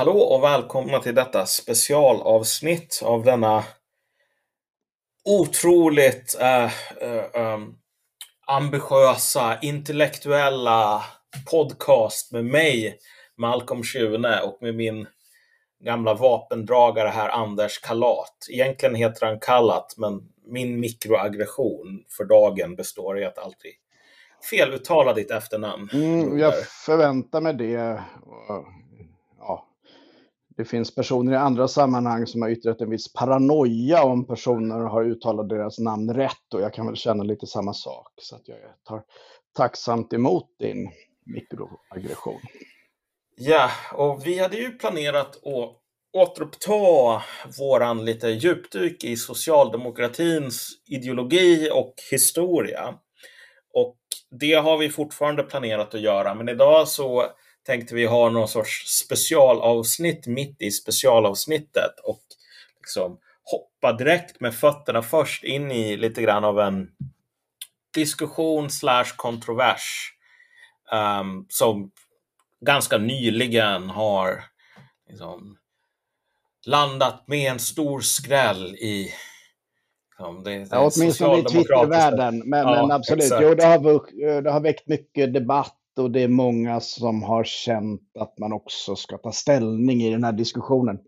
Hallå och välkomna till detta specialavsnitt av denna otroligt äh, äh, ambitiösa, intellektuella podcast med mig, Malcolm Schune och med min gamla vapendragare här, Anders Kalat. Egentligen heter han Kallat, men min mikroaggression för dagen består i att alltid feluttala ditt efternamn. Mm, jag förväntar mig det. Det finns personer i andra sammanhang som har yttrat en viss paranoia om personer har uttalat deras namn rätt och jag kan väl känna lite samma sak. Så att jag tar tacksamt emot din mikroaggression. Ja, och vi hade ju planerat att återuppta våran lite djupdyk i socialdemokratins ideologi och historia. Och det har vi fortfarande planerat att göra, men idag så tänkte vi ha någon sorts specialavsnitt mitt i specialavsnittet och liksom hoppa direkt med fötterna först in i lite grann av en diskussion slash kontrovers um, som ganska nyligen har liksom, landat med en stor skräll i liksom, det, det ja, åtminstone i Twittervärlden. Men, ja, men absolut, jo, det, har, det har väckt mycket debatt och det är många som har känt att man också ska ta ställning i den här diskussionen.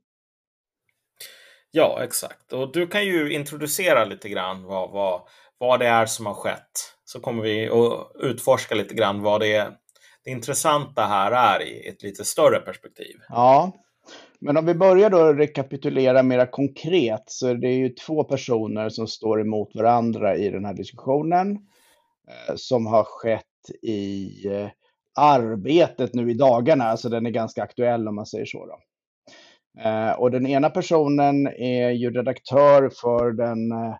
Ja, exakt. Och du kan ju introducera lite grann vad, vad, vad det är som har skett. Så kommer vi att utforska lite grann vad det, det intressanta här är i ett lite större perspektiv. Ja, men om vi börjar då rekapitulera mera konkret så är det ju två personer som står emot varandra i den här diskussionen eh, som har skett i eh, arbetet nu i dagarna, alltså den är ganska aktuell om man säger så. Då. Eh, och den ena personen är ju redaktör för den eh,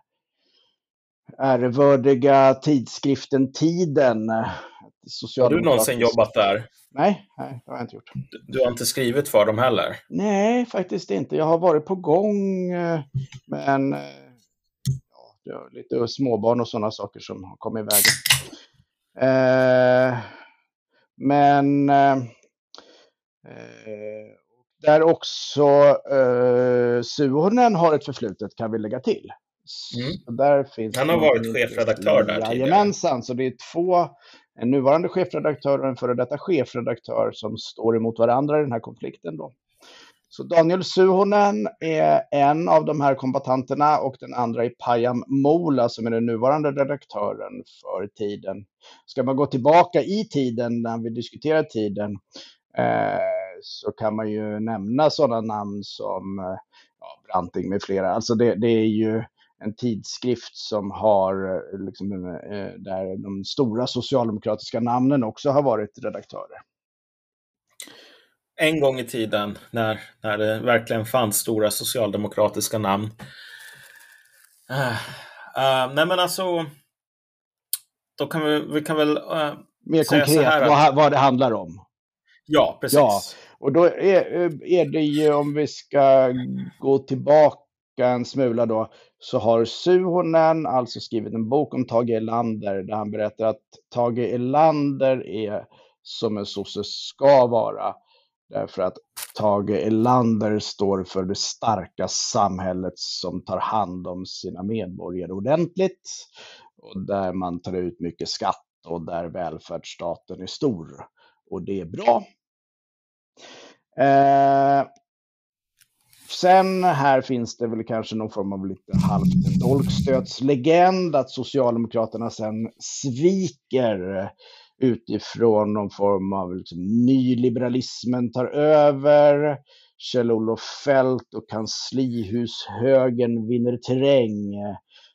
ärevördiga tidskriften Tiden. Har du någonsin jobbat där? Nej, nej, det har jag inte gjort. Du, har inte skrivit för dem heller? Nej, faktiskt inte. Jag har varit på gång, men ja, lite småbarn och sådana saker som har kommit i vägen. Eh, men eh, eh, där också eh, Suhonen har ett förflutet kan vi lägga till. Mm. Där finns Han har varit chefredaktör där tidigare. Jajamensan, så det är två, en nuvarande chefredaktör och en före detta chefredaktör som står emot varandra i den här konflikten. Då. Så Daniel Suhonen är en av de här kombatanterna och den andra är Payam Mola som är den nuvarande redaktören för Tiden. Ska man gå tillbaka i tiden när vi diskuterar tiden eh, så kan man ju nämna sådana namn som eh, ja, Branting med flera. Alltså det, det, är ju en tidskrift som har, eh, liksom, eh, där de stora socialdemokratiska namnen också har varit redaktörer en gång i tiden när, när det verkligen fanns stora socialdemokratiska namn. Uh, uh, nej men alltså, då kan vi, vi kan väl uh, Mer konkret att, vad, vad det handlar om. Ja, precis. Ja, och då är, är det ju om vi ska gå tillbaka en smula då, så har Suhonen alltså skrivit en bok om Tage Erlander där han berättar att Tage Erlander är som en sosse ska vara. Därför att Tage Erlander står för det starka samhället som tar hand om sina medborgare ordentligt och där man tar ut mycket skatt och där välfärdsstaten är stor. Och det är bra. Eh, sen här finns det väl kanske någon form av lite halvt dolkstötslegend att Socialdemokraterna sen sviker utifrån någon form av liksom, nyliberalismen tar över. Kjell-Olof Fält och kanslihushögern vinner terräng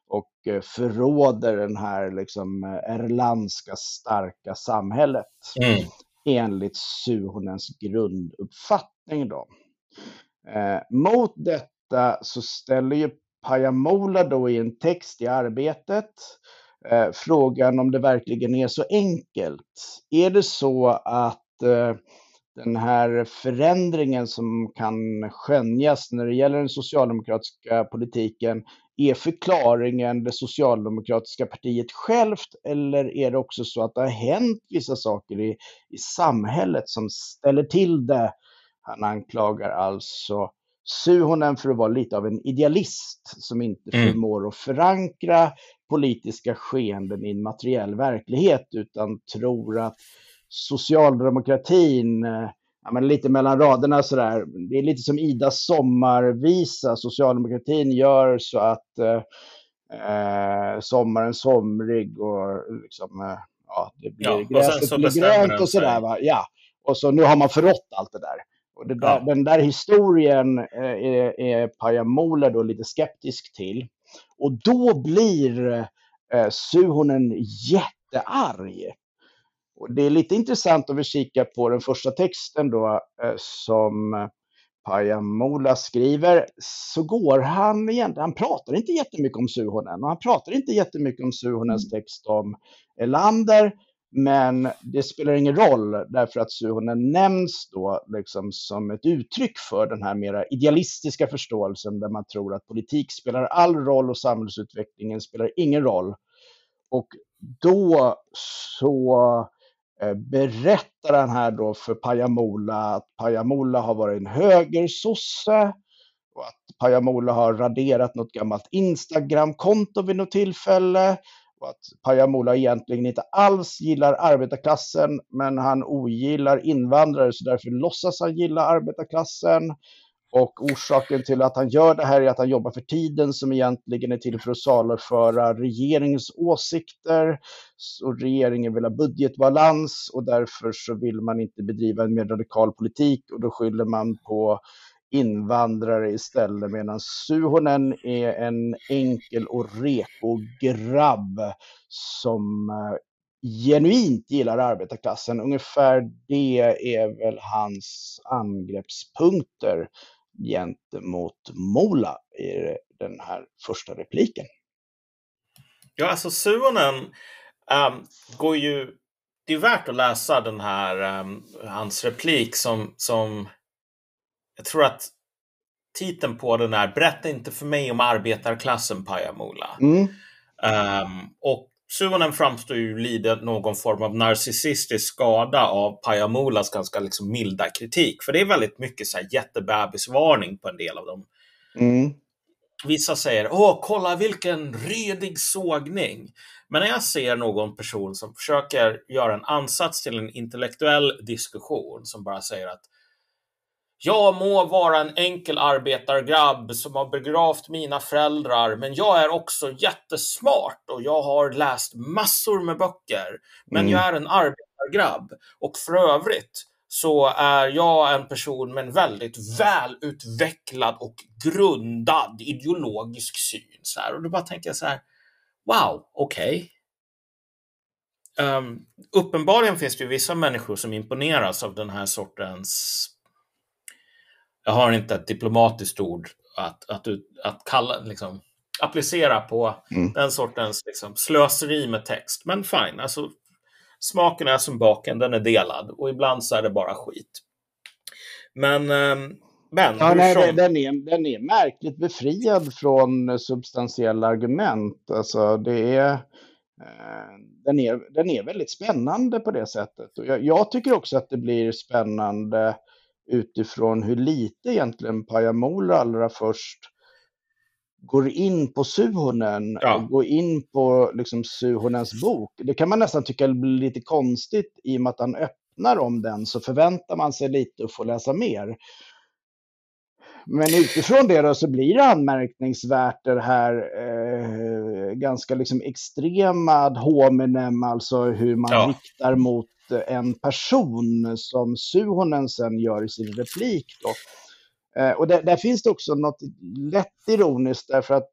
och eh, förråder den här liksom erlandska starka samhället. Mm. Enligt Suhonens grunduppfattning då. Eh, mot detta så ställer ju Pajamola då i en text i arbetet eh, frågan om det verkligen är så enkelt. Är det så att eh, den här förändringen som kan skönjas när det gäller den socialdemokratiska politiken är förklaringen det socialdemokratiska partiet självt eller är det också så att det har hänt vissa saker i, i samhället som ställer till det? Han anklagar alltså Suhonen för att vara lite av en idealist som inte Mm. förmår att förankra politiska skeenden i en materiell verklighet utan tror att socialdemokratin, eh, ja, men lite mellan raderna sådär, det är lite som Idas sommarvisa, socialdemokratin gör så att eh, eh, sommaren somrig och liksom, eh, ja, det blir Ja, gräset så blir grönt och sådär va. Ja, och så nu har man förrått allt det där. Och det där, Ja. den där historien är, är Pajamola då lite skeptisk till. Och då blir eh, Suhonen jättearg. Och det är lite intressant om vi kikar på den första texten då eh, som eh, Pajamola skriver så går han egentligen, han pratar inte jättemycket om Suhonen och han pratar inte jättemycket om Suhonens text om Elander men det spelar ingen roll därför att Suhonen nämns då liksom som ett uttryck för den här mera idealistiska förståelsen där man tror att politik spelar all roll och samhällsutvecklingen spelar ingen roll. Och då så eh, berättar han här då för Pajamola att Pajamola har varit en högersosse och att Pajamola har raderat något gammalt Instagram-konto vid något tillfälle och att Pajamola egentligen inte alls gillar arbetarklassen men han ogillar invandrare så därför låtsas han gilla arbetarklassen. Och orsaken till att han gör det här är att han jobbar för tiden som egentligen är till för att saluföra regeringens åsikter. Och regeringen vill ha budgetbalans och därför så vill man inte bedriva en mer radikal politik och då skyller man på invandrare istället medan Suhonen är en enkel och reko grabb som eh, genuint gillar arbetarklassen. Ungefär det är väl hans angreppspunkter gentemot Mola i den här första repliken. Ja, alltså Suonen um, ehm, går ju... Det är värt att läsa den här, um, hans replik som, som... Jag tror att titeln på den är Berätta inte för mig om arbetarklassen, Pajamola. Mm. Um, och Suonen framstår ju lida någon form av narcissistisk skada av Pajamolas ganska liksom milda kritik. För det är väldigt mycket så här jättebebisvarning på en del av dem. Mm. Vissa säger åh, kolla vilken redig sågning. Men när jag ser någon person som försöker göra en ansats till en intellektuell diskussion som bara säger att jag må vara en enkel arbetargrabb som har begravt mina föräldrar, men jag är också jättesmart och jag har läst massor med böcker. Men Mm. jag är en arbetargrabb. Och för övrigt så är jag en person med en väldigt välutvecklad och grundad ideologisk syn. Så här. Och då bara tänker jag så här, wow, okej. Um, uppenbarligen finns det ju vissa människor som imponeras av den här sortens jag har inte ett diplomatiskt ord att, att, att kalla, liksom, applicera på Mm. den sortens liksom, slöseri med text. Men fine, alltså, smaken är som baken, den är delad och ibland så är det bara skit. Men, ehm, men Ja, nej, som- den, är, den är märkligt befriad från substantiella argument. Alltså, det är, eh, den, är, den är väldigt spännande på det sättet. Och jag, jag tycker också att det blir spännande utifrån hur lite egentligen Pajamola allra först går in på Suhonen Ja. och går in på liksom Suhonens bok. Det kan man nästan tycka blir lite konstigt i och med att han öppnar om den så förväntar man sig lite att få läsa mer. Men utifrån det då så blir det anmärkningsvärt det här eh, ganska liksom extrema ad hominem, alltså hur man Ja. riktar mot en person som Suhonen sen gör i sin replik. Då. Eh, och där, där finns det också något lätt ironiskt därför att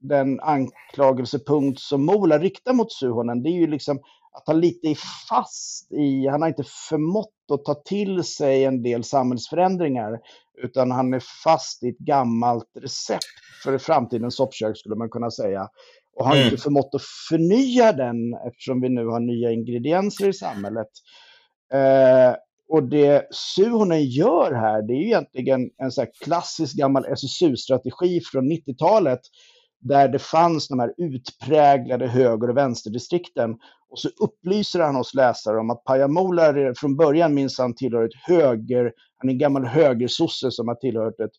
den anklagelsepunkt som Mola riktar mot Suhonen, det är ju liksom att han lite är fast i, han har inte förmått att ta till sig en del samhällsförändringar, utan han är fast i ett gammalt recept för framtidens soppkök skulle man kunna säga. Och har Mm. inte förmått att förnya den eftersom vi nu har nya ingredienser i samhället. Eh, och det Suhonen gör här, det är ju egentligen en så klassisk gammal SSU-strategi från 90-talet där det fanns de här utpräglade höger och vänsterdistrikten. Och så upplyser han oss läsare om att Pajamola från början minsann tillhör ett höger, han är en gammal högersosse som har tillhört ett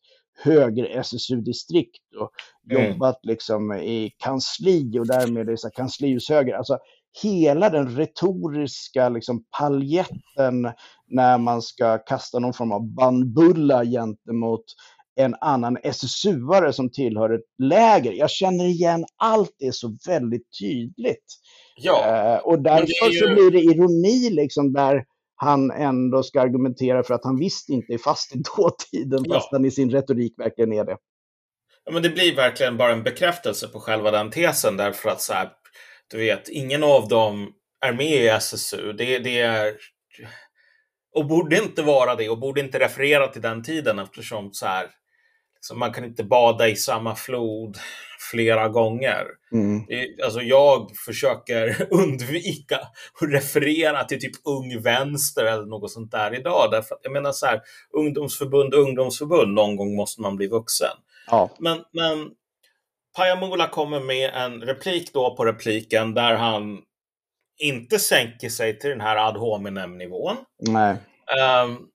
höger-SSU-distrikt och mm. jobbat liksom i kansli och därmed i kanslihushöger. Alltså hela den retoriska liksom, paljetten när man ska kasta någon form av bandbulla gentemot en annan SSU-are som tillhör ett läger. Jag känner igen allt det så väldigt tydligt. Ja, eh, och därför ju... så blir det ironi liksom där han ändå ska argumentera för att han visst inte är fast i dåtiden, ja. fast han i sin retorik verkligen är det. Ja, men det blir verkligen bara en bekräftelse på själva den tesen därför att så här, du vet, ingen av dem är med i SSU. Det, det är och borde inte vara det och borde inte referera till den tiden eftersom så här, liksom, man kan inte bada i samma flod flera gånger. Mm. Alltså jag försöker undvika att referera till typ Ung Vänster eller något sånt där idag. Därför att jag menar så här, ungdomsförbund, ungdomsförbund, någon gång måste man bli vuxen. Ja. Men, men Pajamola kommer med en replik då på repliken där han inte sänker sig till den här ad hominem nivån. Nej. Um,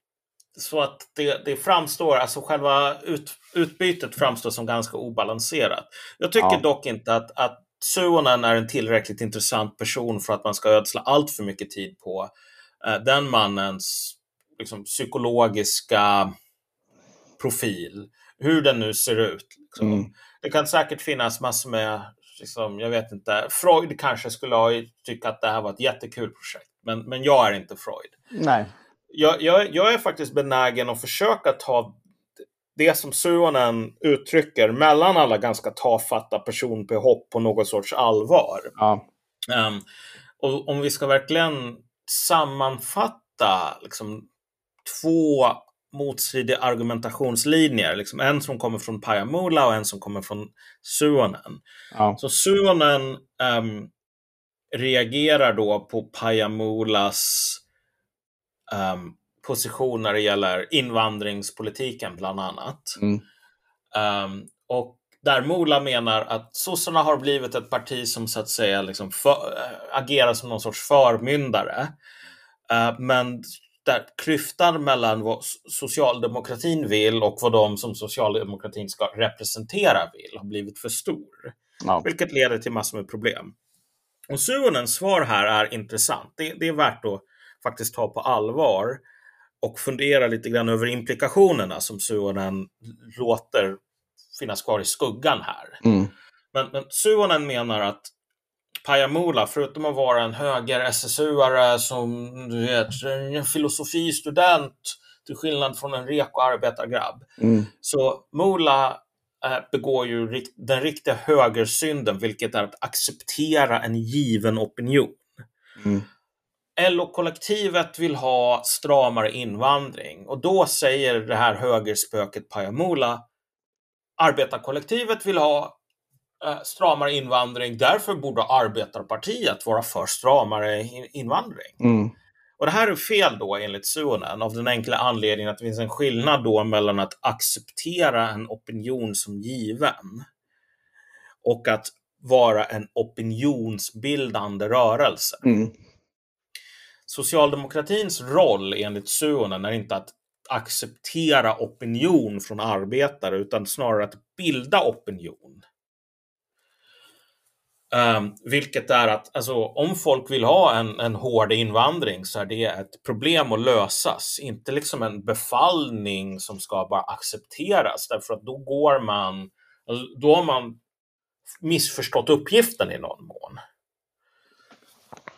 så att det, det framstår, alltså själva ut, utbytet framstår som ganska obalanserat. Jag tycker ja. dock inte att, att Suonen är en tillräckligt intressant person för att man ska ödsla allt för mycket tid på uh, den mannens liksom, psykologiska profil, hur den nu ser ut. Liksom. Mm. Det kan säkert finnas massor med, liksom, jag vet inte, Freud kanske skulle ha tyckt att det här var ett jättekul projekt, men, men jag är inte Freud. Nej jag, jag, jag är faktiskt benägen att försöka ta det som Suonen uttrycker mellan alla ganska tafatta personbehopp på något sorts allvar. Ja. Um, och om vi ska verkligen sammanfatta liksom, två motstridiga argumentationslinjer, liksom en som kommer från Pajamola och en som kommer från Suonen. Ja. Så Suonen um, reagerar då på Pajamolas um, position när det gäller invandringspolitiken bland annat. Mm. Um, och där Mola menar att sossarna har blivit ett parti som så att säga liksom för, äh, agerar som någon sorts förmyndare. Uh, men där klyftan mellan vad socialdemokratin vill och vad de som socialdemokratin ska representera vill har blivit för stor. Ja. Vilket leder till massor med problem. Och Suonens svar här är intressant. Det, det är värt att faktiskt ta på allvar och fundera lite grann över implikationerna som Suonen låter finnas kvar i skuggan här. Mm. Men, men Suonen menar att Pajamola, förutom att vara en höger SSU-are som du vet, en filosofistudent till skillnad från en reko arbetargrabb, mm. så Mola eh, begår ju den riktiga högersynden, vilket är att acceptera en given opinion. Mm. LO-kollektivet vill ha stramare invandring och då säger det här högerspöket Pajamola arbetarkollektivet vill ha eh, stramare invandring, därför borde arbetarpartiet vara för stramare invandring. Mm. Och det här är fel då enligt Suonen av den enkla anledningen att det finns en skillnad då mellan att acceptera en opinion som given och att vara en opinionsbildande rörelse. Mm. Socialdemokratins roll enligt Suonen är inte att acceptera opinion från arbetare utan snarare att bilda opinion. Um, vilket är att alltså, om folk vill ha en, en hård invandring så är det ett problem att lösas. Inte liksom en befallning som ska bara accepteras därför att då går man, alltså, då har man missförstått uppgiften i någon mån.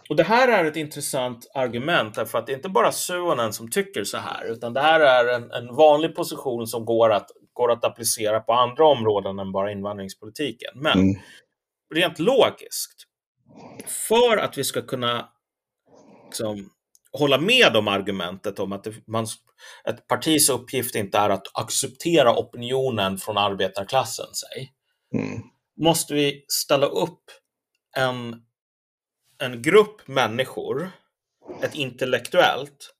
Och det här är ett intressant argument därför att det är inte bara Suonen som tycker så här, utan det här är en, en vanlig position som går att, går att applicera på andra områden än bara invandringspolitiken. Men mm. rent logiskt, för att vi ska kunna liksom, hålla med om argumentet om att det, man, ett partis uppgift inte är att acceptera opinionen från arbetarklassen, säg, mm. måste vi ställa upp en en grupp människor, ett intellektuellt,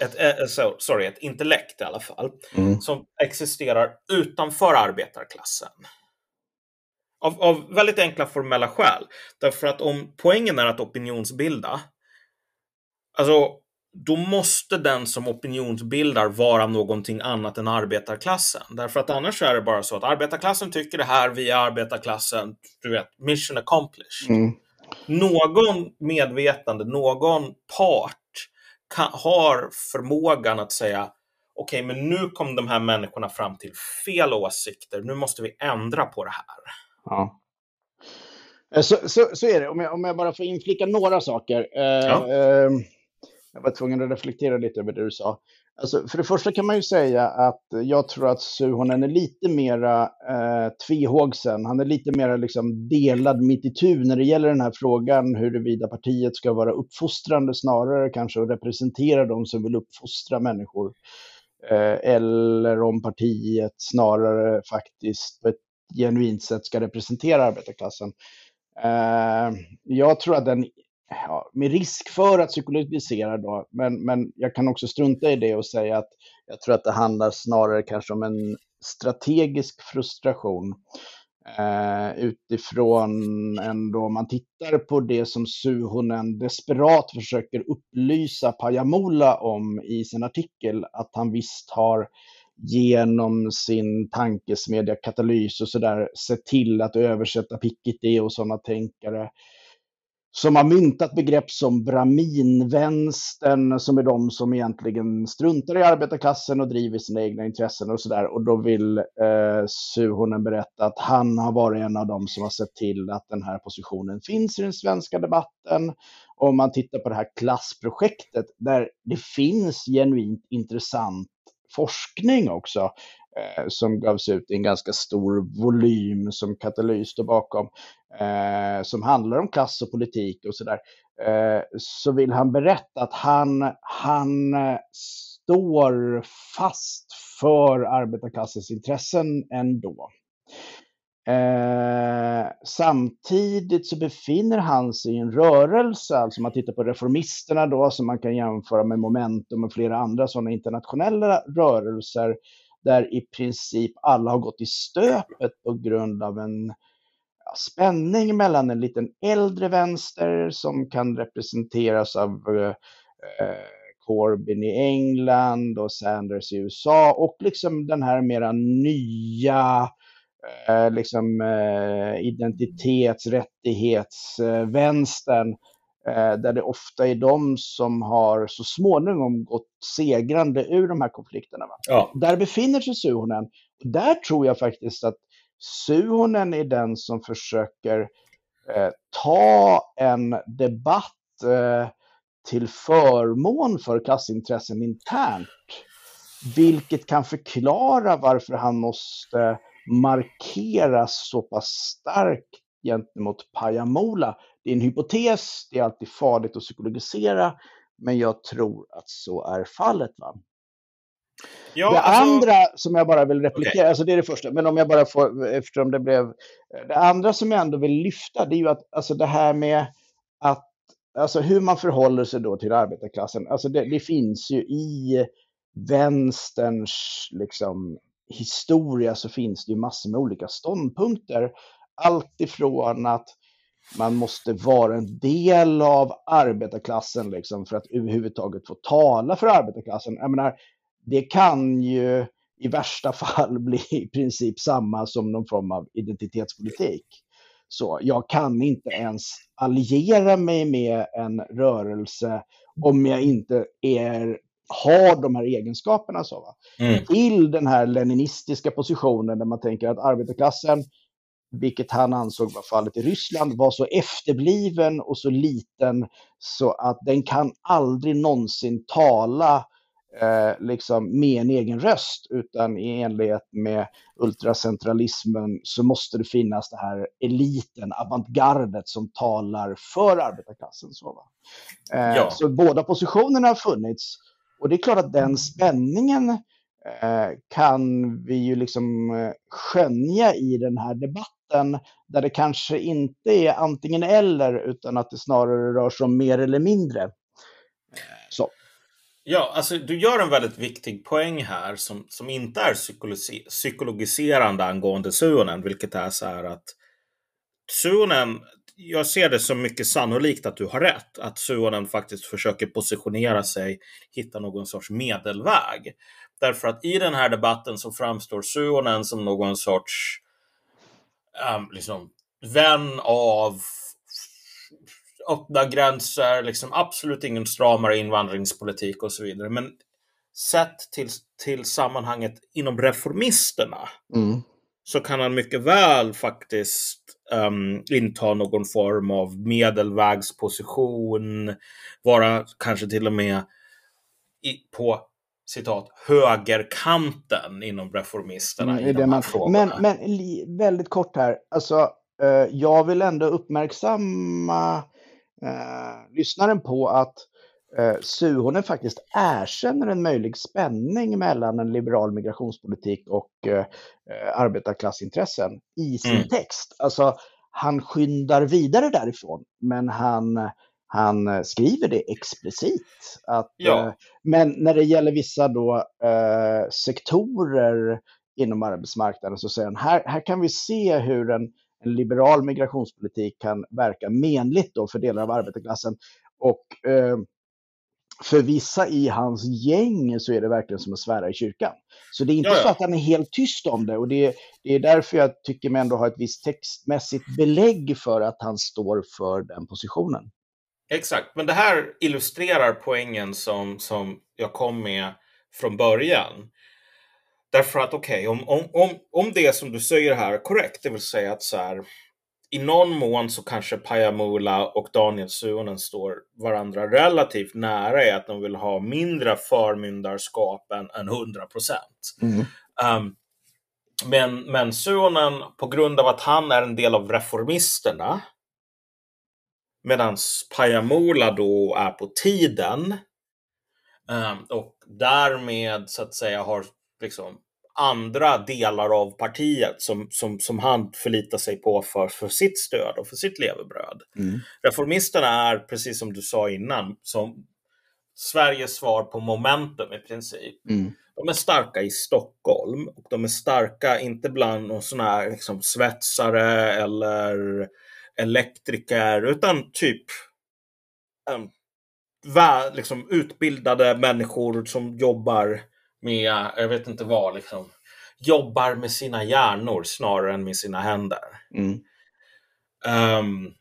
ett, äh, sorry, ett intellekt i alla fall, mm. som existerar utanför arbetarklassen. Av, av väldigt enkla formella skäl. Därför att om poängen är att opinionsbilda, alltså då måste den som opinionsbildar vara någonting annat än arbetarklassen. Därför att annars är det bara så att arbetarklassen tycker det här, vi är arbetarklassen, du vet, mission accomplished. Mm. Någon medvetande, någon part kan, har förmågan att säga okej, okay, men nu kom de här människorna fram till fel åsikter, nu måste vi ändra på det här. Ja. Eh, så, så, så är det, om jag, om jag bara får inflika några saker. Eh, ja. eh, jag var tvungen att reflektera lite över det du sa. Alltså, för det första kan man ju säga att jag tror att Suhonen är lite mera eh, tvehågsen. Han är lite mera liksom delad mitt i när det gäller den här frågan huruvida partiet ska vara uppfostrande snarare kanske och representera de som vill uppfostra människor. Eh, eller om partiet snarare faktiskt på ett genuint sätt ska representera arbetarklassen. Eh, jag tror att den ja, med risk för att psykologisera då, men, men jag kan också strunta i det och säga att jag tror att det handlar snarare kanske om en strategisk frustration eh, utifrån ändå, om man tittar på det som Suhonen desperat försöker upplysa Pajamola om i sin artikel, att han visst har genom sin tankesmedja Katalys och sådär sett till att översätta Piketty och sådana tänkare som har myntat begrepp som Braminvänstern, som är de som egentligen struntar i arbetarklassen och driver sina egna intressen och sådär. Och då vill eh, Suhonen berätta att han har varit en av dem som har sett till att den här positionen finns i den svenska debatten. Om man tittar på det här klassprojektet, där det finns genuint intressant forskning också eh, som gavs ut i en ganska stor volym som Katalys står bakom, eh, som handlar om klass och politik och sådär, eh, så vill han berätta att han, han eh, står fast för arbetarklassens intressen ändå. Eh, samtidigt så befinner han sig i en rörelse, alltså om man tittar på reformisterna då, som man kan jämföra med Momentum och flera andra sådana internationella rörelser, där i princip alla har gått i stöpet på grund av en ja, spänning mellan en liten äldre vänster som kan representeras av eh, eh Corbyn i England och Sanders i USA och liksom den här mera nya eh, liksom, eh, identitets, rättighetsvänstern eh, där det ofta är de som har så småningom gått segrande ur de här konflikterna. Ja. Där befinner sig Suhonen. Där tror jag faktiskt att Suhonen är den som försöker eh, ta en debatt eh, till förmån för klassintressen internt. Vilket kan förklara varför han måste markeras så pass starkt gentemot Pajamola. Det är en hypotes, det är alltid farligt att psykologisera, men jag tror att så är fallet. Va? Ja, det alltså... andra som jag bara vill replikera, okay. alltså det är det första, men om jag bara får, eftersom det blev... Det andra som jag ändå vill lyfta, det är ju att alltså det här med att, alltså hur man förhåller sig då till arbetarklassen, alltså det, det finns ju i vänsterns liksom historia så finns det ju massor med olika ståndpunkter. Allt ifrån att man måste vara en del av arbetarklassen liksom för att överhuvudtaget få tala för arbetarklassen. Jag menar, det kan ju i värsta fall bli i princip samma som någon form av identitetspolitik. Så jag kan inte ens alliera mig med en rörelse om jag inte är har de här egenskaperna. Så, va? Mm. Till den här leninistiska positionen där man tänker att arbetarklassen, vilket han ansåg var fallet i Ryssland, var så efterbliven och så liten så att den kan aldrig någonsin tala eh, liksom med en egen röst, utan i enlighet med ultracentralismen så måste det finnas det här eliten, avantgardet som talar för arbetarklassen. Så, eh, ja. så båda positionerna har funnits och det är klart att den spänningen eh, Eh, kan vi ju liksom eh, skönja i den här debatten där det kanske inte är antingen eller utan att det snarare rör sig om mer eller mindre. Så. Ja, alltså du gör en väldigt viktig poäng här som, som inte är psykologiserande angående Suonen, vilket är så här att Suonen, jag ser det som mycket sannolikt att du har rätt. Att Suonen faktiskt försöker positionera sig, hitta någon sorts medelväg. Därför att i den här debatten så framstår Suonen som någon sorts um, liksom, vän av öppna gränser, liksom absolut ingen stramare invandringspolitik och så vidare. Men sett till, till sammanhanget inom reformisterna mm. så kan han mycket väl faktiskt um, inta någon form av medelvägsposition, vara kanske till och med i, på citat högerkanten inom reformisterna. Mm, i de man, men, men väldigt kort här, alltså eh, jag vill ändå uppmärksamma eh, lyssnaren på att eh, Suhonen faktiskt erkänner en möjlig spänning mellan en liberal migrationspolitik och eh, arbetarklassintressen i sin mm. text. Alltså, han skyndar vidare därifrån, men han, han skriver det explicit. Att, ja. eh, men när det gäller vissa då, eh, sektorer inom arbetsmarknaden så säger han, här, här kan vi se hur en en liberal migrationspolitik kan verka menligt då för delar av arbetarklassen. Och eh, för vissa i hans gäng så är det verkligen som att svära i kyrkan. Så det är inte ja, ja. så att han är helt tyst om det och det, det är därför jag tycker mig ändå ha ett visst textmässigt belägg för att han står för den positionen. Exakt, men det här illustrerar poängen som, som jag kom med från början. Därför att okej, okay, om, om, om, det som du säger här är korrekt, det vill säga att så här, i någon mån så kanske Pajamula och Daniel Suonen står varandra relativt nära i att de vill ha mindre förmyndarskap än, än 100 procent. Mm. Um, men, men Suonen, på grund av att han är en del av reformisterna, medan Pajamula då är på tiden, um, och därmed så att säga har liksom andra delar av partiet som, som, som han förlitar sig på för, för sitt stöd och för sitt levebröd. Mm. Reformisterna är, precis som du sa innan, som Sveriges svar på momentum i princip. Mm. De är starka i Stockholm och de är starka inte bland sådana här liksom, svetsare eller elektriker utan typ um, vä, liksom, utbildade människor som jobbar med, jag vet inte vad, liksom, jobbar med sina hjärnor snarare än med sina händer. Mm. Um,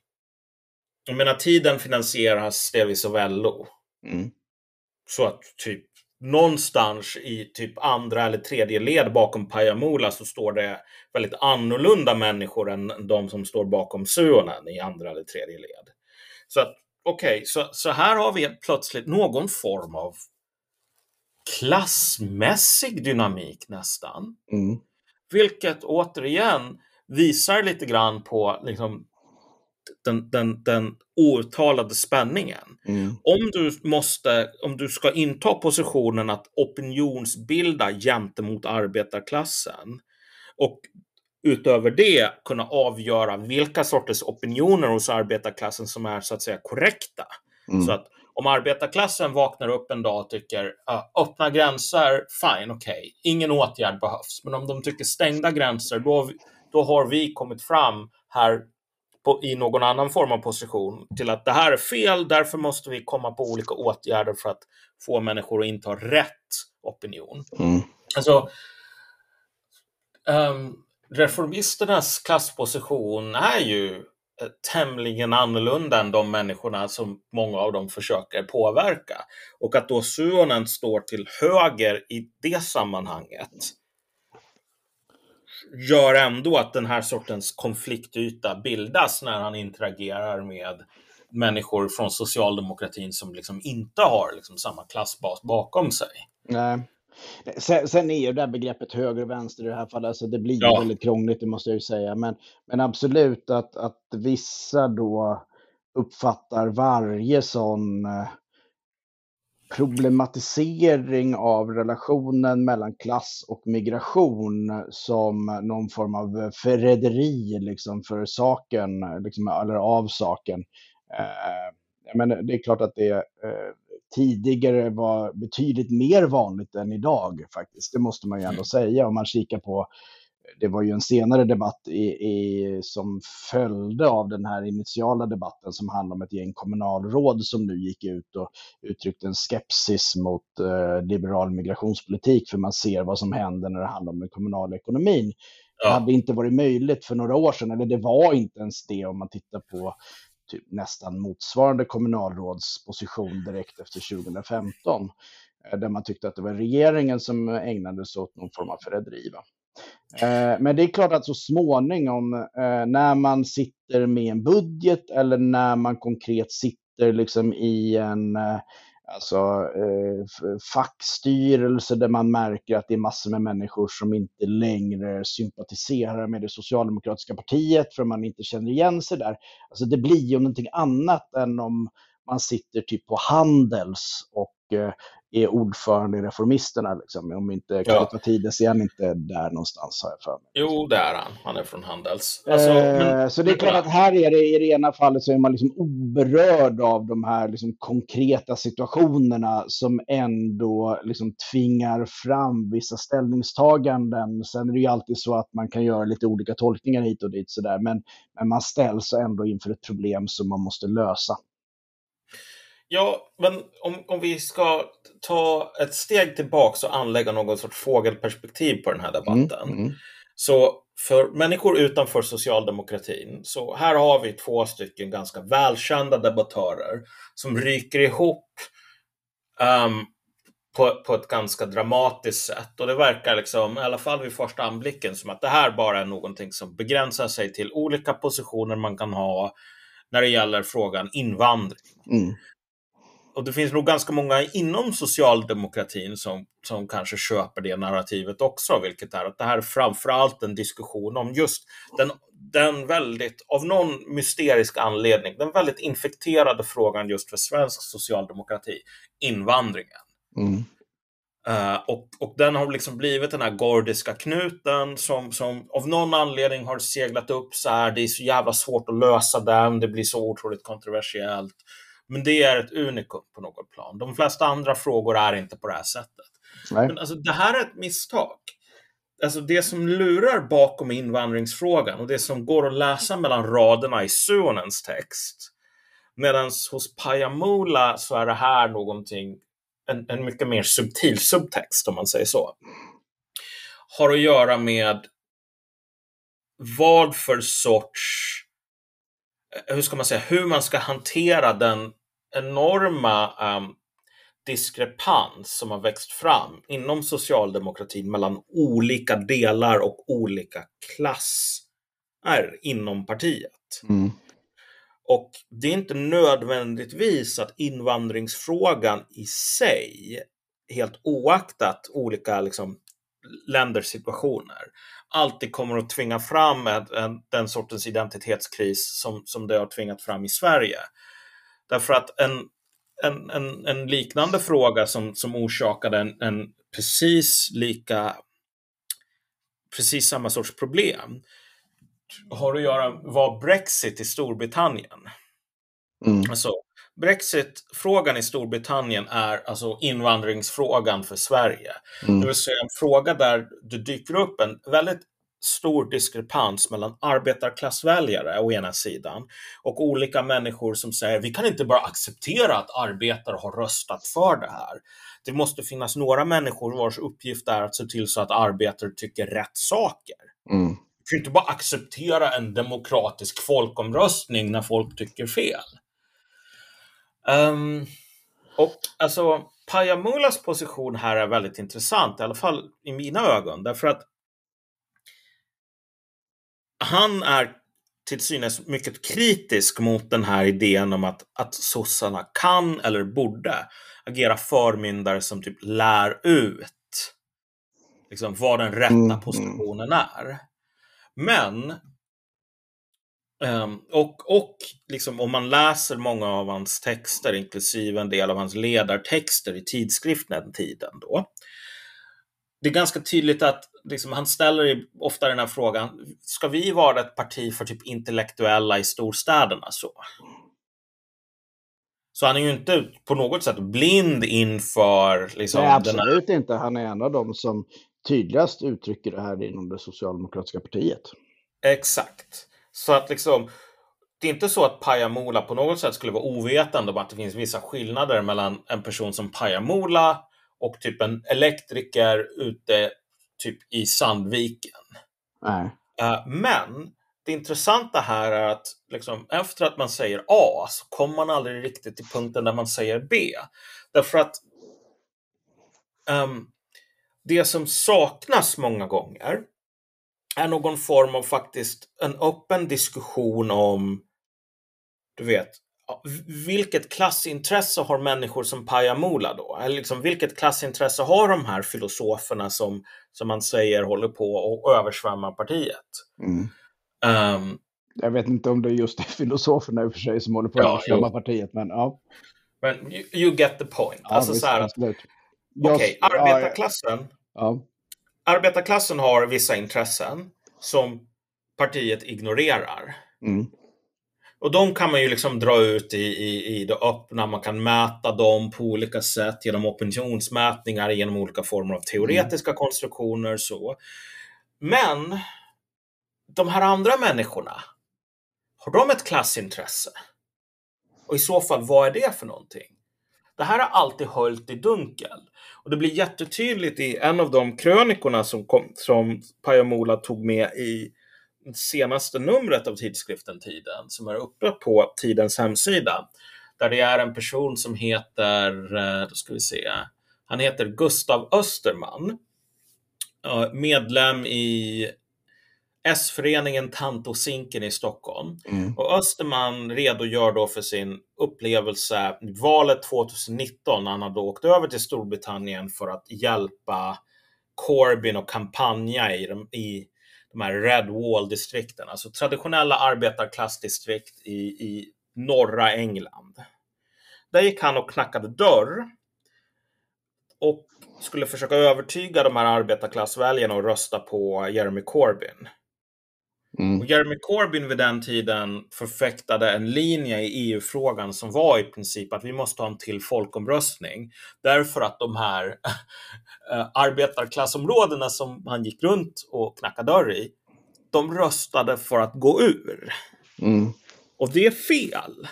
jag menar, tiden finansieras delvis av LO. Mm. Så att typ någonstans i typ andra eller tredje led bakom Pajamola så står det väldigt annorlunda människor än de som står bakom Suonen i andra eller tredje led. Så att okej, okay, så, så här har vi plötsligt någon form av klassmässig dynamik nästan. Mm. Vilket återigen visar lite grann på liksom, den, den, den outtalade spänningen. Mm. Om du måste, om du ska inta positionen att opinionsbilda gentemot arbetarklassen och utöver det kunna avgöra vilka sorters opinioner hos arbetarklassen som är så att säga korrekta. Mm. Så att om arbetarklassen vaknar upp en dag och tycker uh, öppna gränser, fine, okej, okay. ingen åtgärd behövs. Men om de tycker stängda gränser, då, då har vi kommit fram här på, i någon annan form av position till att det här är fel, därför måste vi komma på olika åtgärder för att få människor att inta rätt opinion. Mm. Alltså, um, reformisternas klassposition är ju Eh, tämligen annorlunda än de människorna som många av dem försöker påverka. Och att då Suonen står till höger i det sammanhanget gör ändå att den här sortens konfliktyta bildas när han interagerar med människor från socialdemokratin som liksom inte har liksom samma klassbas bakom sig. Nej. Sen, sen, är ju det där begreppet höger och vänster i det här fallet, alltså det blir ja. väldigt krångligt, det måste jag ju säga. Men, men absolut att, att vissa då uppfattar varje sån eh, problematisering av relationen mellan klass och migration som någon form av förräderi liksom för saken, liksom, eller av saken. Eh, men det är klart att det eh, tidigare var betydligt mer vanligt än idag faktiskt. Det måste man ju ändå mm. säga om man kikar på det var ju en senare debatt i, i, som följde av den här initiala debatten som handlade om ett gäng kommunalråd som nu gick ut och uttryckte en skepsis mot eh, liberal migrationspolitik för man ser vad som händer när det handlar om den kommunala ekonomin. Ja. Det hade inte varit möjligt för några år sedan, eller det var inte ens det om man tittar på typ nästan motsvarande kommunalrådsposition direkt efter 2015, eh, där man tyckte att det var regeringen som ägnade sig åt någon form av förräderi. Eh, men det är klart att så småningom, eh, när man sitter med en budget eller när man konkret sitter liksom i en eh, alltså, fackstyrelse där man märker att det är massor med människor som inte längre sympatiserar med det socialdemokratiska partiet för man inte känner igen sig där. Alltså det blir ju någonting annat än om man sitter typ på Handels och är ordförande i Reformisterna. Liksom. Om inte Kvalitativdes ja. är han inte där någonstans har jag för mig. Jo, det är han. Han är från Handels. Alltså, eh, men, så det är klart att här är det, i det ena fallet så är man liksom oberörd av de här liksom konkreta situationerna som ändå liksom tvingar fram vissa ställningstaganden. Sen är det ju alltid så att man kan göra lite olika tolkningar hit och dit sådär, men, men man ställs ändå inför ett problem som man måste lösa. Ja, men om, om vi ska ta ett steg tillbaka och anlägga någon sorts fågelperspektiv på den här debatten. Mm, mm. Så för människor utanför socialdemokratin, så här har vi två stycken ganska välkända debattörer som ryker ihop um, på, på ett ganska dramatiskt sätt. Och det verkar liksom, i alla fall vid första anblicken, som att det här bara är någonting som begränsar sig till olika positioner man kan ha när det gäller frågan invandring. Mm och det finns nog ganska många inom socialdemokratin som, som kanske köper det narrativet också, vilket är att det här är framförallt en diskussion om just den, den väldigt, av någon mysterisk anledning, den väldigt infekterade frågan just för svensk socialdemokrati, invandringen. Mm. Uh, och, och den har liksom blivit den här gordiska knuten som, som av någon anledning har seglat upp så här. Det är så jävla svårt att lösa den. Det blir så otroligt kontroversiellt. Men det är ett unikum på något plan. De flesta andra frågor är inte på det här sättet. Nej. Men alltså, det här är ett misstag. Alltså det som lurar bakom invandringsfrågan och det som går att läsa mellan raderna i Suonens text. Medan hos Pajamula så är det här någonting, en, en mycket mer subtil subtext om man säger så. Har att göra med vad för sorts hur ska man säga, hur man ska hantera den enorma um, diskrepans som har växt fram inom socialdemokratin mellan olika delar och olika klasser inom partiet. Mm. Och det är inte nödvändigtvis att invandringsfrågan i sig, helt oaktat olika liksom, länders situationer, alltid kommer att tvinga fram en, en, den sortens identitetskris som, som det har tvingat fram i Sverige. Därför att en, en, en, en liknande fråga som, som orsakade en, en precis lika precis samma sorts problem har att göra var Brexit i Storbritannien. Mm. Alltså, Brexit-frågan i Storbritannien är alltså invandringsfrågan för Sverige. Mm. Det vill säga en fråga där det dyker upp en väldigt stor diskrepans mellan arbetarklassväljare å ena sidan och olika människor som säger vi kan inte bara acceptera att arbetare har röstat för det här. Det måste finnas några människor vars uppgift är att se till så att arbetare tycker rätt saker. Mm. Vi kan inte bara acceptera en demokratisk folkomröstning när folk tycker fel. Um, och alltså Pajamulas position här är väldigt intressant, i alla fall i mina ögon, därför att han är till synes mycket kritisk mot den här idén om att, att sossarna kan eller borde agera förmyndare som typ lär ut liksom, vad den rätta mm, mm. positionen är. Men Um, och och liksom, om man läser många av hans texter, inklusive en del av hans ledartexter i tidskriften den tiden då. Det är ganska tydligt att liksom, han ställer ofta den här frågan, ska vi vara ett parti för typ intellektuella i storstäderna så? Så han är ju inte på något sätt blind inför... Liksom, Nej, absolut här... inte. Han är en av dem som tydligast uttrycker det här inom det socialdemokratiska partiet. Exakt. Så att liksom, det är inte så att Pajamola på något sätt skulle vara ovetande om att det finns vissa skillnader mellan en person som Pajamola och typ en elektriker ute typ i Sandviken. Nej. Uh, men det intressanta här är att liksom, efter att man säger A så kommer man aldrig riktigt till punkten där man säger B. Därför att um, det som saknas många gånger är någon form av faktiskt en öppen diskussion om, du vet, vilket klassintresse har människor som Pajamola då? Eller liksom, vilket klassintresse har de här filosoferna som, som man säger håller på att översvämma partiet? Mm. Um, jag vet inte om det är just filosoferna i och för sig som håller på att ja, översvämma partiet, men ja. Men you, you get the point. Ja, alltså visst, så här, okej, okay, arbetarklassen, Ja, arbetarklassen har vissa intressen som partiet ignorerar. mm, Och de kan man ju liksom dra ut i, i, i det öppna. Man kan mäta dem på olika sätt genom opinionsmätningar, genom olika former av teoretiska konstruktioner. Så. Men de här andra människorna, har de ett klassintresse? Och i så fall, vad är det för någonting? Det här har alltid höljt i dunkel. Och det blir jättetydligt i en av de krönikorna som, kom, som Pajamola tog med i senaste numret av tidskriften Tiden, som är uppe på Tidens hemsida. Där det är en person som heter, eh, då ska vi se, han heter Gustav Österman. Eh, medlem i S-föreningen Tantosinken i Stockholm. mm, Och Österman redogör då för sin upplevelse valet 2019 när han hade åkt över till Storbritannien för att hjälpa Corbyn och kampanja i de, i de här Red Wall-distrikten, alltså traditionella arbetarklassdistrikt i, i norra England. Där gick han och knackade dörr och skulle försöka övertyga de här arbetarklassväljarna att rösta på Jeremy Corbyn. Mm, Och Jeremy Corbyn vid den tiden förfäktade en linje i EU-frågan som var i princip att vi måste ha en till folkomröstning. Därför att de här eh, arbetarklassområdena som han gick runt och knackade dörr i, de röstade för att gå ur. mm, Och det är fel.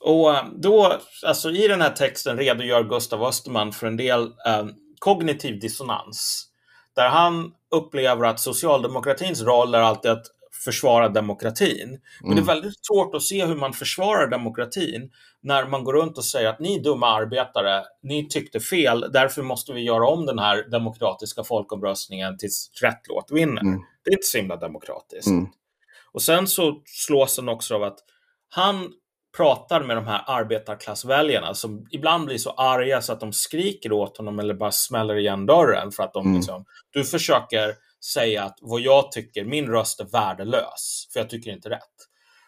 Och eh, då, alltså i den här texten redogör Gustav Österman för en del eh, kognitiv dissonans. Där han upplever att socialdemokratins roll är alltid att försvara demokratin. Men det är väldigt svårt att se hur man försvarar demokratin när man går runt och säger att ni dumma arbetare, ni tyckte fel, därför måste vi göra om den här demokratiska folkomröstningen tills rätt låt vinner. Mm. Det är inte så himla demokratiskt. mm, Och sen så slås han också av att han pratar med de här arbetarklassväljarna som ibland blir så arga så att de skriker åt honom eller bara smäller igen dörren för att de Mm. liksom, du försöker säga att vad jag tycker, min röst är värdelös, för jag tycker inte rätt.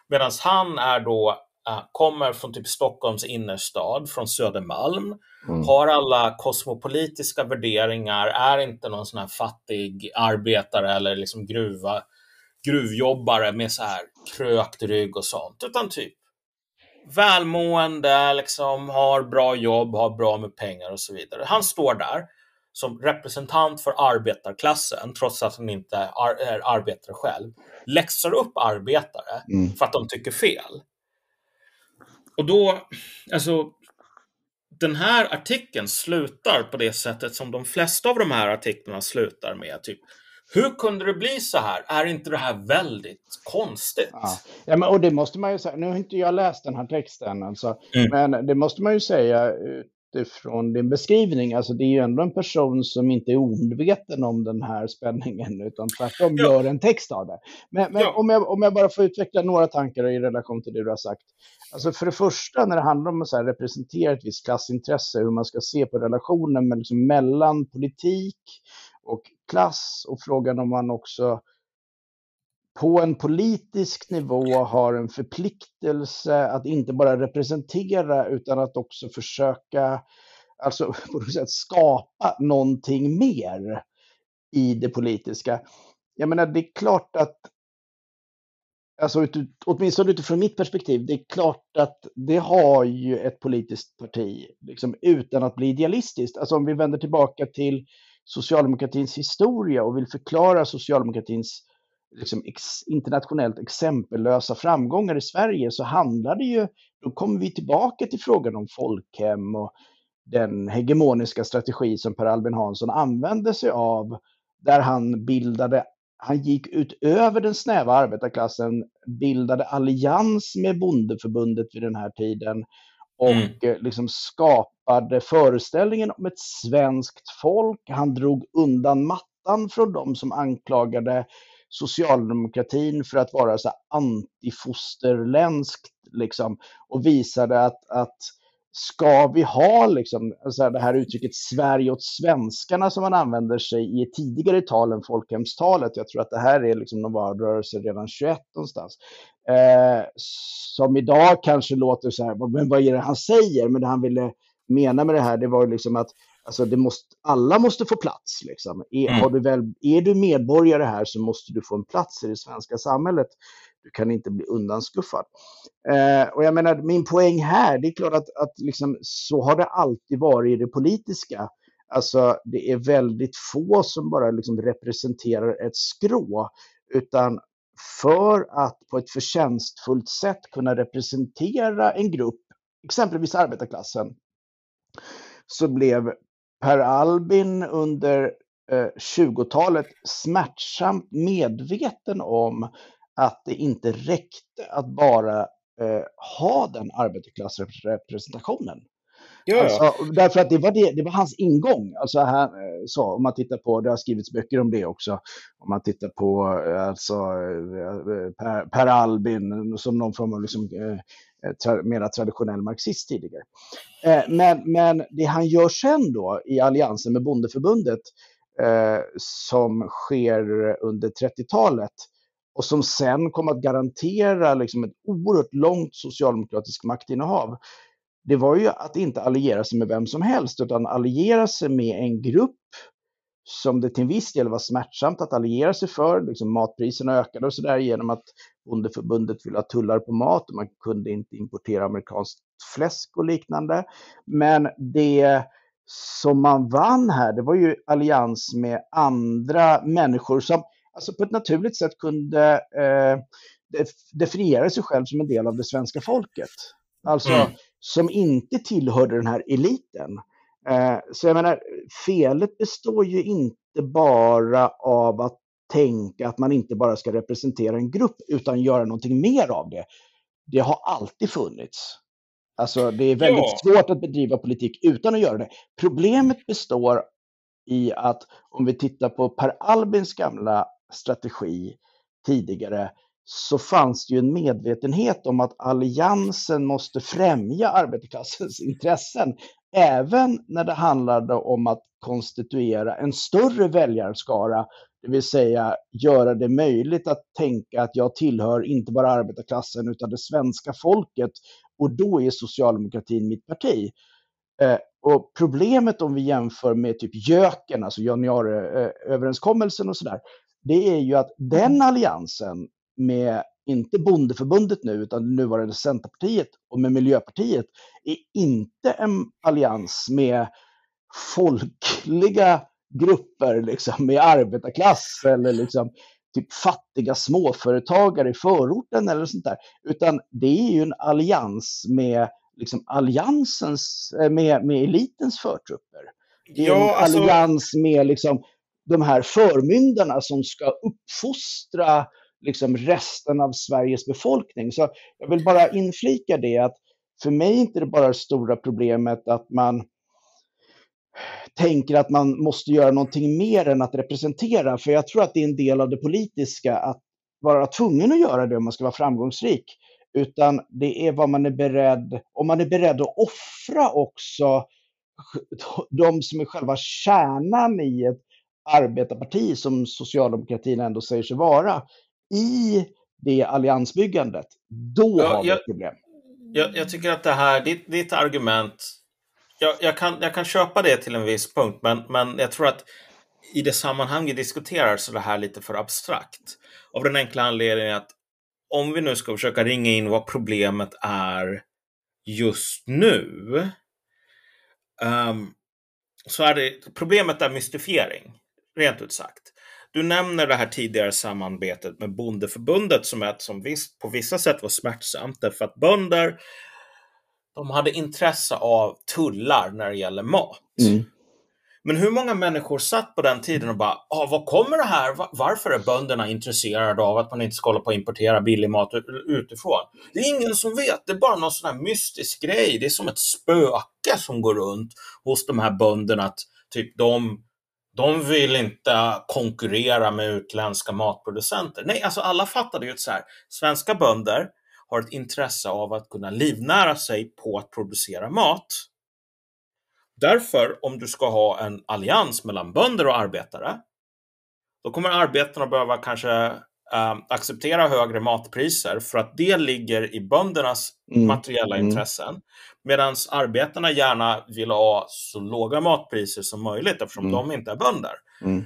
Medan han är då, äh, kommer från typ Stockholms innerstad, från Södermalm, mm. har alla kosmopolitiska värderingar, är inte någon sån här fattig arbetare eller liksom gruva, gruvjobbare med så här krökt rygg och sånt, utan typ välmående, liksom, har bra jobb, har bra med pengar och så vidare. Han står där som representant för arbetarklassen, trots att han inte är är arbetare själv, läxar upp arbetare Mm. för att de tycker fel. Och då, alltså, den här artikeln slutar på det sättet som de flesta av de här artiklarna slutar med. Typ, hur kunde det bli så här? Är inte det här väldigt konstigt? Ja. Ja, men, och det måste man ju säga, nu har inte jag läst den här texten, alltså, Mm. men det måste man ju säga utifrån din beskrivning, alltså det är ju ändå en person som inte är omedveten om den här spänningen, utan tvärtom Ja. gör en text av det. Men, men Ja. om, jag, om jag bara får utveckla några tankar i relation till det du har sagt. Alltså för det första, när det handlar om att så representera ett visst klassintresse, hur man ska se på relationen med, liksom, mellan politik och klass och frågan om man också på en politisk nivå har en förpliktelse att inte bara representera utan att också försöka alltså på något sätt skapa någonting mer i det politiska. Jag menar, det är klart att Alltså ut, åtminstone utifrån mitt perspektiv, det är klart att det har ju ett politiskt parti, liksom, utan att bli idealistiskt. Alltså om vi vänder tillbaka till socialdemokratins historia och vill förklara socialdemokratins liksom, ex, internationellt exempellösa framgångar i Sverige så handlar det ju, då kommer vi tillbaka till frågan om folkhem och den hegemoniska strategi som Per Albin Hansson använde sig av, där han bildade han gick utöver den snäva arbetarklassen, bildade allians med bondeförbundet vid den här tiden Mm. och mm. Liksom skapade föreställningen om ett svenskt folk. Han drog undan mattan från de som anklagade socialdemokratin för att vara så antifosterländskt liksom, och visade att, att ska vi ha liksom, alltså det här uttrycket Sverige åt svenskarna som man använder sig i ett tidigare tal än folkhemstalet. Jag tror att det här är liksom någon valrörelse redan 21 någonstans. Eh, som idag kanske låter så här, men vad är det han säger? Men det han ville mena med det här, det var liksom att alltså det måste, alla måste få plats. Liksom. Är, mm. har du väl, är du medborgare här så måste du få en plats i det svenska samhället. Du kan inte bli undanskuffad. Eh, och jag menar, min poäng här, det är klart att, att liksom, så har det alltid varit i det politiska. Alltså, det är väldigt få som bara liksom representerar ett skrå, utan för att på ett förtjänstfullt sätt kunna representera en grupp, exempelvis arbetarklassen, så blev Per Albin under eh, 20-talet smärtsamt medveten om att det inte räckte att bara eh, ha den arbetarklassrepresentationen. Ja, alltså, därför att det var, det, det var hans ingång. Alltså här, eh, så, om man tittar på, det har skrivits böcker om det också, om man tittar på eh, alltså, eh, per, per Albin som någon form av liksom, tra, mera traditionell marxist tidigare. Men, men det han gör sen då i alliansen med Bondeförbundet som sker under 30-talet och som sen kom att garantera liksom ett oerhört långt socialdemokratiskt maktinnehav, det var ju att inte alliera sig med vem som helst, utan alliera sig med en grupp som det till en viss del var smärtsamt att alliera sig för. Liksom matpriserna ökade och sådär genom att Bondeförbundet ville ha tullar på mat och man kunde inte importera amerikanskt fläsk och liknande. Men det som man vann här, det var ju allians med andra människor som alltså på ett naturligt sätt kunde eh, definiera sig själv som en del av det svenska folket. Alltså mm som inte tillhörde den här eliten. Eh, så jag menar, felet består ju inte bara av att tänka att man inte bara ska representera en grupp utan göra någonting mer av det. Det har alltid funnits. Alltså det är väldigt ja. svårt att bedriva politik utan att göra det. Problemet består i att om vi tittar på Per Albins gamla strategi tidigare så fanns det ju en medvetenhet om att alliansen måste främja arbetarklassens intressen. Även när det handlade om att konstituera en större väljarskara, det vill säga göra det möjligt att tänka att jag tillhör inte bara arbetarklassen utan det svenska folket och då är socialdemokratin mitt parti. Eh, och problemet om vi jämför med typ Jöken, alltså januariöverenskommelsen och sådär, det är ju att den alliansen med, inte bondeförbundet nu, utan det nuvarande Centerpartiet och med Miljöpartiet, är inte en allians med folkliga grupper, liksom, med arbetarklass eller liksom, typ fattiga småföretagare i förorten eller sånt där. Utan det är ju en allians med liksom alliansens, eh, med, med elitens förtrupper. Det är ja, en alltså... allians med liksom de här förmyndarna som ska uppfostra liksom resten av Sveriges befolkning. Så jag vill bara inflika det att för mig är inte det bara det stora problemet att man tänker att man måste göra någonting mer än att representera. För jag tror att det är en del av det politiska att vara tvungen att göra det om man ska vara framgångsrik. Utan det är vad man är beredd, om man är beredd att offra också de som är själva kärnan i ett arbetarparti som socialdemokratin ändå säger sig vara i det alliansbyggandet, då ja, har vi ett problem. Jag, jag, tycker att det här, ditt, ditt argument, jag, jag, kan, jag kan köpa det till en viss punkt, men, men jag tror att i det sammanhang vi diskuterar så är det här lite för abstrakt. Av den enkla anledningen att om vi nu ska försöka ringa in vad problemet är just nu, um, så är det, problemet är mystifiering, rent ut sagt. Du nämner det här tidigare samarbetet med Bondeförbundet som ett som visst, på vissa sätt var smärtsamt därför att bönder de hade intresse av tullar när det gäller mat. Mm. Men hur många människor satt på den tiden och bara, ah, vad kommer det här? Varför är bönderna intresserade av att man inte ska hålla på att importera billig mat utifrån? Det är ingen som vet, det är bara någon sån här mystisk grej. Det är som ett spöke som går runt hos de här bönderna. Att typ de, de vill inte konkurrera med utländska matproducenter. Nej, alltså alla fattade ju att så här, svenska bönder har ett intresse av att kunna livnära sig på att producera mat. Därför, om du ska ha en allians mellan bönder och arbetare, då kommer arbetarna behöva kanske acceptera högre matpriser för att det ligger i böndernas mm. materiella mm. intressen. Medan arbetarna gärna vill ha så låga matpriser som möjligt eftersom mm. de inte är bönder. Mm.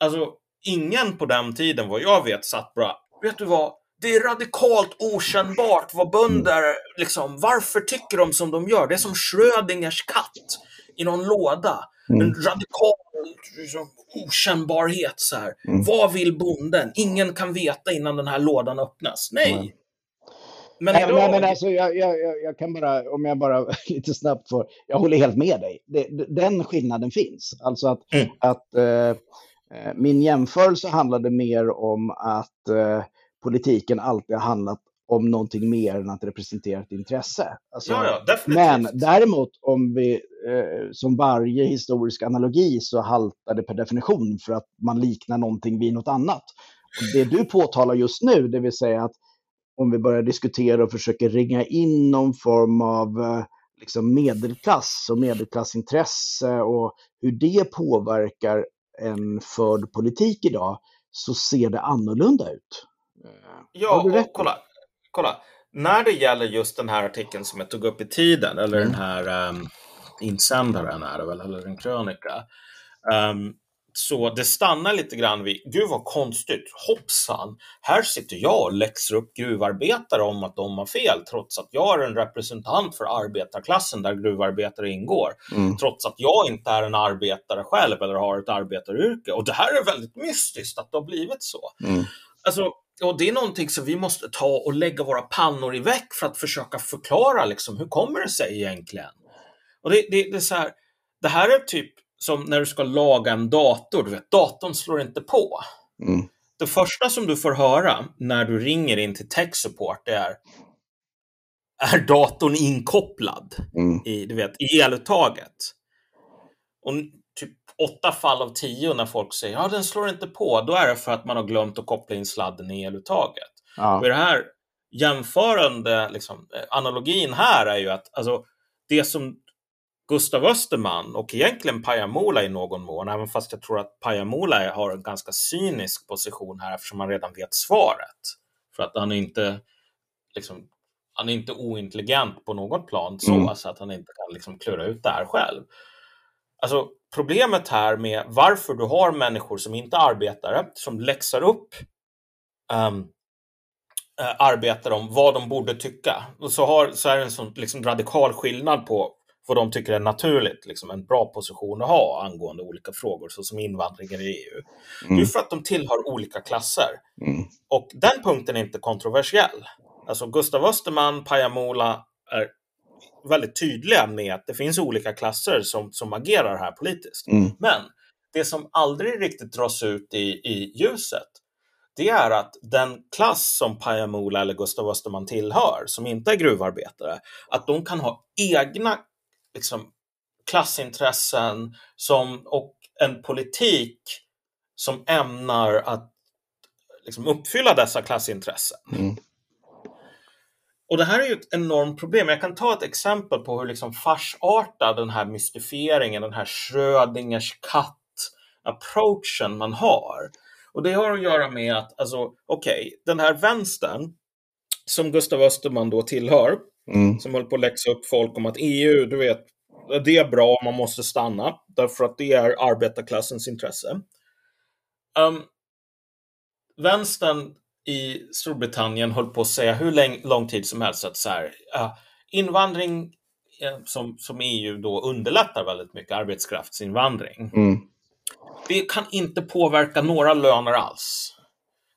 Alltså, ingen på den tiden, vad jag vet, satt bra. Vet du vad? Det är radikalt okännbart vad bönder, liksom, varför tycker de som de gör? Det är som Schrödingers katt i någon låda. Mm. En radikal liksom, okännbarhet. Så här. Mm. Vad vill bonden? Ingen kan veta innan den här lådan öppnas. Nej. Mm. Men, nej, idag... men alltså, jag, jag, jag, kan bara, om jag bara lite snabbt får, jag håller helt med dig. Det, den skillnaden finns. Alltså att, mm. att eh, eh, min jämförelse handlade mer om att eh, politiken alltid har handlat om någonting mer än att representera ett intresse. Alltså, ja, ja. Men däremot om vi, eh, som varje historisk analogi, så haltar det per definition för att man liknar någonting vid något annat. Och det du påtalar just nu, det vill säga att om vi börjar diskutera och försöker ringa in någon form av eh, liksom medelklass och medelklassintresse och hur det påverkar en förd politik idag, så ser det annorlunda ut. Ja, och kolla kolla. När det gäller just den här artikeln som jag tog upp i tiden, eller mm. den här um, insändaren är det väl, eller en krönika. Um, så det stannar lite grann vid, gud vad konstigt, hoppsan, här sitter jag och läxar upp gruvarbetare om att de har fel, trots att jag är en representant för arbetarklassen där gruvarbetare ingår. Mm. Trots att jag inte är en arbetare själv eller har ett arbetaryrke. Och det här är väldigt mystiskt att det har blivit så. Mm. Alltså, och det är någonting som vi måste ta och lägga våra pannor i väck för att försöka förklara liksom, hur kommer det sig egentligen? Och det, det, det är så här, det här är typ som när du ska laga en dator, du vet, datorn slår inte på. Mm. Det första som du får höra när du ringer in till tech support det är är datorn inkopplad mm. i, du vet, i eluttaget? Och åtta fall av tio när folk säger ja den slår inte på, då är det för att man har glömt att koppla in sladden i eluttaget. Ja. Och i det här jämförande liksom, eh, analogin här är ju att alltså, det som Gustav Österman och egentligen Pajamola i någon mån, även fast jag tror att Pajamola har en ganska cynisk position här eftersom han redan vet svaret. För att han är inte liksom, han är inte ointelligent på något plan så, mm. så att han inte kan liksom klura ut det här själv. Alltså problemet här med varför du har människor som inte är arbetare, som läxar upp um, arbetare om vad de borde tycka. Och så, har, så är det en sån liksom, radikal skillnad på vad de tycker är naturligt, liksom en bra position att ha angående olika frågor såsom invandringen i EU. Mm. Det är för att de tillhör olika klasser. Mm. Och den punkten är inte kontroversiell. Alltså Gustav Österman, Pajamola är väldigt tydliga med att det finns olika klasser som, som agerar här politiskt. Mm. Men det som aldrig riktigt dras ut i, i ljuset, det är att den klass som Pajamola eller Gustav Österman tillhör, som inte är gruvarbetare, att de kan ha egna liksom, klassintressen som, och en politik som ämnar att liksom, uppfylla dessa klassintressen. Mm. Och det här är ju ett enormt problem. Jag kan ta ett exempel på hur liksom farsartad den här mystifieringen, den här Schrödingers katt-approachen man har. Och det har att göra med att, alltså, okej, okay, den här vänstern som Gustav Österman då tillhör, mm. som håller på att läxa upp folk om att EU, du vet, det är bra, man måste stanna, därför att det är arbetarklassens intresse. Um, vänstern i Storbritannien höll på att säga hur lång, lång tid som helst att så här, uh, invandring eh, som, som EU då underlättar väldigt mycket, arbetskraftsinvandring. Mm. Det kan inte påverka några löner alls.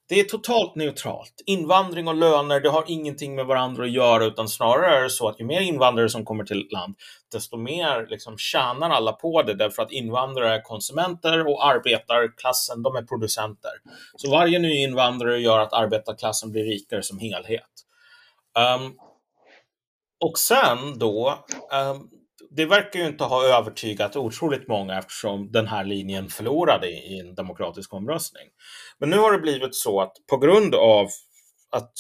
Det är totalt neutralt. Invandring och löner, det har ingenting med varandra att göra, utan snarare är det så att ju mer invandrare som kommer till land, desto mer liksom tjänar alla på det, därför att invandrare är konsumenter och arbetarklassen, de är producenter. Så varje ny invandrare gör att arbetarklassen blir rikare som helhet. Um, och sen då, um, det verkar ju inte ha övertygat otroligt många eftersom den här linjen förlorade i en demokratisk omröstning. Men nu har det blivit så att på grund av att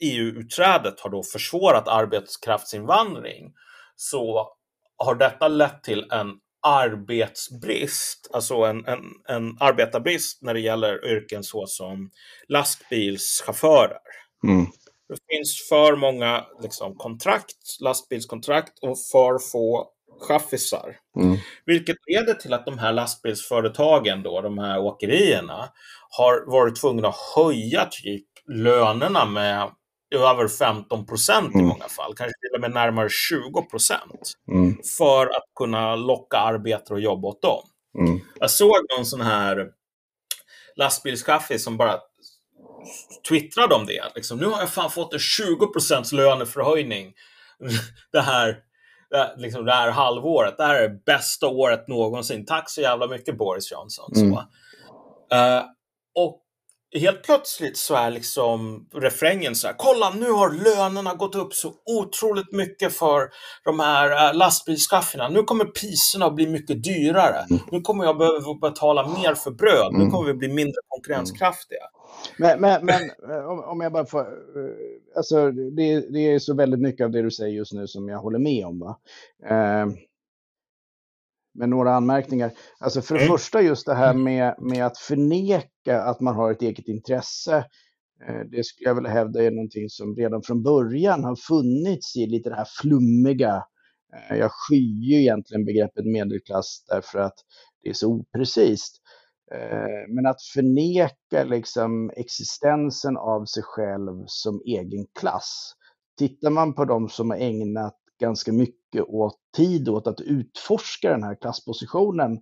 EU-utträdet har då försvårat arbetskraftsinvandring så har detta lett till en arbetsbrist, alltså en, en, en arbetarbrist när det gäller yrken såsom lastbilschaufförer. Mm. Det finns för många liksom, kontrakt, lastbilskontrakt och för få chaffisar. Mm. Vilket leder till att de här lastbilsföretagen, då, de här åkerierna, har varit tvungna att höja typ lönerna med över 15 procent mm. i många fall, kanske till och med närmare 20 procent, mm. för att kunna locka arbetare och jobba åt dem. Mm. Jag såg någon sån här lastbilschaffis som bara twittrade om det. Liksom, nu har jag fan fått en 20 procents löneförhöjning det här, det, liksom, det här halvåret. Det här är det bästa året någonsin. Tack så jävla mycket Boris Johnson. Mm. Så. Uh, och helt plötsligt så är liksom refrängen så här, kolla nu har lönerna gått upp så otroligt mycket för de här äh, lastbilschaffina. Nu kommer priserna att bli mycket dyrare. Mm. Nu kommer jag behöva betala mer för bröd. Nu mm. kommer vi bli mindre konkurrenskraftiga. Men, men, men eh, om, jag bara får, eh, alltså det, det, är så väldigt mycket av det du säger just nu som jag håller med om. Va? Eh, med några anmärkningar. Alltså för det mm. första just det här med, med att förneka att man har ett eget intresse. Eh, det skulle jag vilja hävda är någonting som redan från början har funnits i lite det här flummiga. Jag skyr ju egentligen begreppet medelklass därför att det är så oprecist. Eh, men att förneka liksom existensen av sig själv som egen klass. Tittar man på de som har ägnat ganska mycket åt tid åt att utforska den här klasspositionen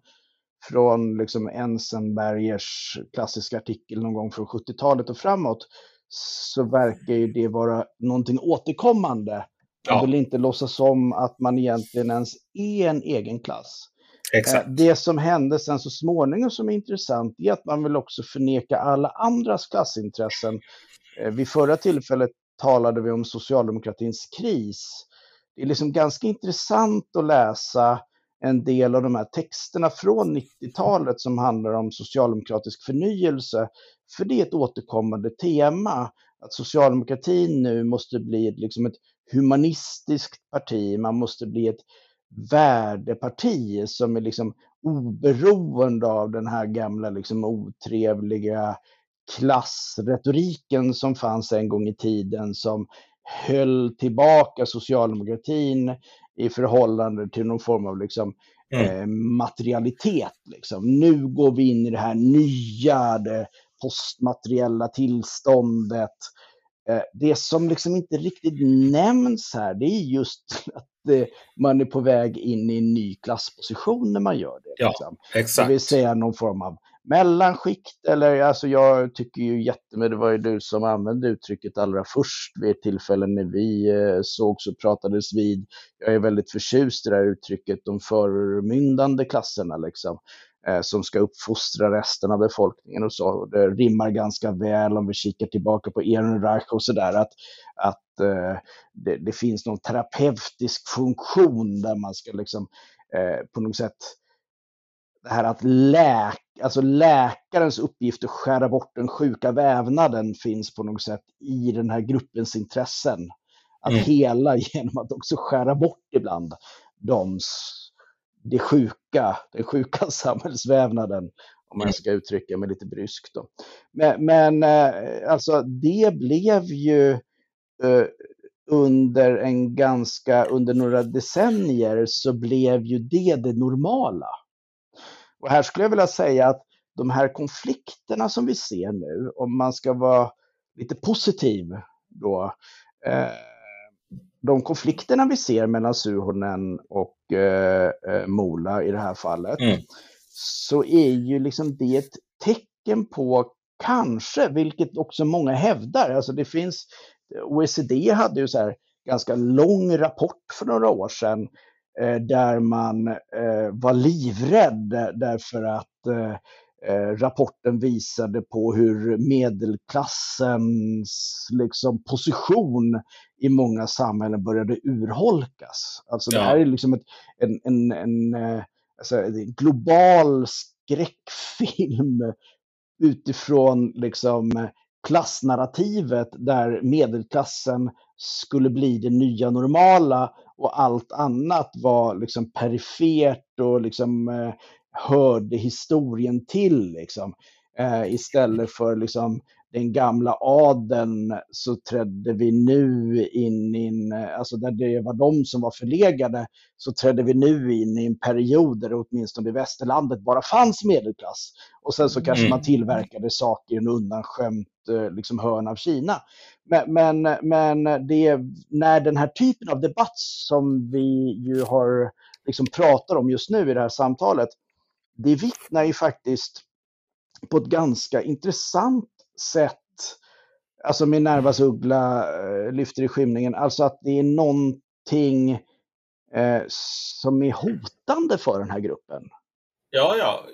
från liksom Ensenbergers klassiska artikel någon gång från 70-talet och framåt så verkar ju det vara någonting återkommande. Man vill inte låtsas om att man egentligen ens är en egen klass. Exakt. Eh, det som hände sen så småningom som är intressant är att man vill också förneka alla andras klassintressen. Eh, vid förra tillfället talade vi om socialdemokratins kris. Det är liksom ganska intressant att läsa en del av de här texterna från 90-talet som handlar om socialdemokratisk förnyelse. För det är ett återkommande tema, att socialdemokratin nu måste bli liksom ett humanistiskt parti, man måste bli ett värdeparti som är liksom oberoende av den här gamla liksom otrevliga klassretoriken som fanns en gång i tiden som höll tillbaka socialdemokratin i förhållande till någon form av liksom, mm. eh, materialitet. Liksom. Nu går vi in i det här nya, det postmateriella tillståndet. Eh, det som liksom inte riktigt nämns här, det är just att eh, man är på väg in i en ny klassposition när man gör det. Ja, liksom. exakt. Det vill säga någon form av mellanskikt eller alltså jag tycker ju jättemycket, det var ju du som använde uttrycket allra först vid ett tillfälle när vi eh, sågs och pratades vid. Jag är väldigt förtjust i det här uttrycket, de förmyndande klasserna liksom som ska uppfostra resten av befolkningen och så. Det rimmar ganska väl om vi kikar tillbaka på Ehrenreich och sådär att, att eh, det, det, finns någon terapeutisk funktion där man ska liksom eh, på något sätt det här att läka, alltså läkarens uppgift att skära bort den sjuka vävnaden finns på något sätt i den här gruppens intressen. Att mm. hela genom att också skära bort ibland de, det sjuka, den sjuka samhällsvävnaden, om man mm. ska uttrycka mig lite bryskt. Då. Men, men eh, alltså det blev ju eh, under en ganska, under några decennier så blev ju det det normala. Och här skulle jag vilja säga att de här konflikterna som vi ser nu, om man ska vara lite positiv då, eh, de konflikterna vi ser mellan Suhonen och eh, eh, Mola i det här fallet, mm. så är ju liksom det ett tecken på kanske, vilket också många hävdar, alltså det finns, OECD hade ju så här ganska lång rapport för några år sedan eh, där man eh, var livrädd därför att eh, rapporten visade på hur medelklassens liksom, position i många samhällen började urholkas. Alltså ja. det här är liksom ett, en, en, en, eh, alltså, en global skräckfilm utifrån liksom, klassnarrativet där medelklassen skulle bli det nya normala och allt annat var liksom perifert och liksom eh, hörde historien till. Liksom. Eh, istället för liksom, den gamla adeln så trädde vi nu in i en, alltså där det var de som var förlegade, så trädde vi nu in i en period där det åtminstone i västerlandet bara fanns medelklass. Och sen så kanske mm. man tillverkade saker i en undanskämt eh, liksom, hörn av Kina. Men, men, men det, när den här typen av debatt som vi ju har liksom pratar om just nu i det här samtalet, det vittnar ju faktiskt på ett ganska intressant sätt, alltså min Nervas uggla eh, lyfter i skymningen, alltså att det är någonting eh, som är hotande för den här gruppen. Ja, ja.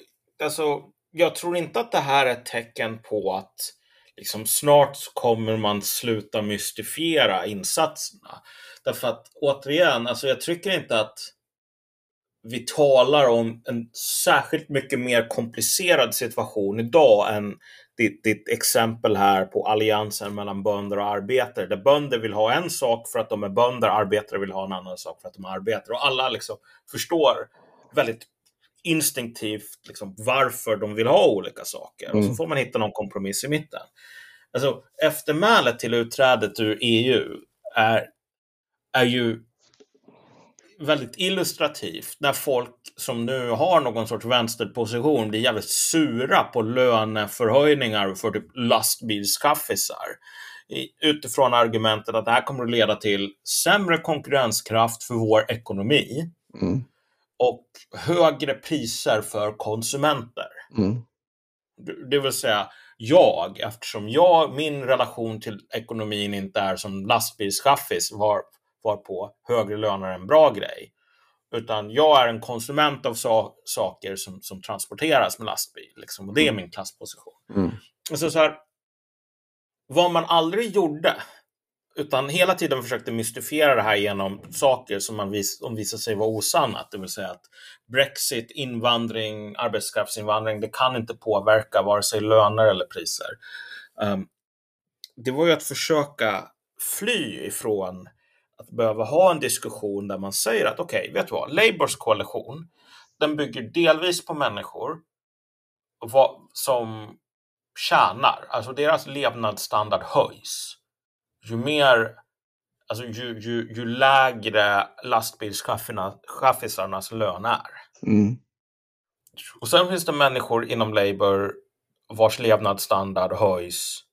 Alltså, jag tror inte att det här är ett tecken på att liksom, snart kommer man sluta mystifiera insatserna. Därför att återigen, alltså, jag tycker inte att vi talar om en särskilt mycket mer komplicerad situation idag än ditt, ditt, exempel här på alliansen mellan bönder och arbetare. Där bönder vill ha en sak för att de är bönder, arbetare vill ha en annan sak för att de är arbetare. Och alla liksom förstår väldigt instinktivt liksom varför de vill ha olika saker. Mm. Och så mm. får man hitta någon kompromiss i mitten. Alltså, eftermälet till utträdet ur EU är, är ju väldigt illustrativt när folk som nu har någon sorts vänsterposition blir jävligt sura på löneförhöjningar för typ lastbilskaffisar. Utifrån argumentet att det här kommer att leda till sämre konkurrenskraft för vår ekonomi mm. och högre priser för konsumenter. Mm. Det vill säga, jag, eftersom jag, min relation till ekonomin inte är som lastbilschaffis var varpå högre löner är en bra grej. Utan jag är en konsument av so saker som, som transporteras med lastbil. Liksom, och det är mm. min klassposition. Mm. Alltså, så här, vad man aldrig gjorde, utan hela tiden försökte mystifiera det här genom saker som man vis som visade sig vara osanna. Det vill säga att Brexit, invandring, arbetskraftsinvandring, det kan inte påverka vare sig löner eller priser. Um, det var ju att försöka fly ifrån att behöva ha en diskussion där man säger att okej, okay, vet du vad? Labours koalition, den bygger delvis på människor som tjänar, alltså deras levnadsstandard höjs. Ju mer, alltså ju, ju, ju lägre lastbilschaffisarnas lön är. Mm. Och sen finns det människor inom Labour vars levnadsstandard höjs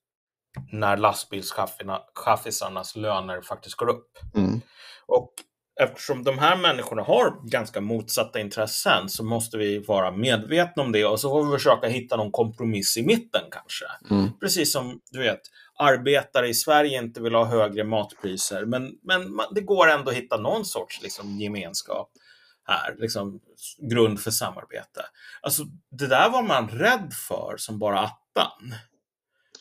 när lastbilschaffisarnas löner faktiskt går upp. Mm. Och eftersom de här människorna har ganska motsatta intressen så måste vi vara medvetna om det och så får vi försöka hitta någon kompromiss i mitten kanske. Mm. Precis som du vet, arbetare i Sverige inte vill ha högre matpriser, men, men det går ändå att hitta någon sorts liksom, gemenskap här, liksom, grund för samarbete. Alltså, det där var man rädd för som bara attan.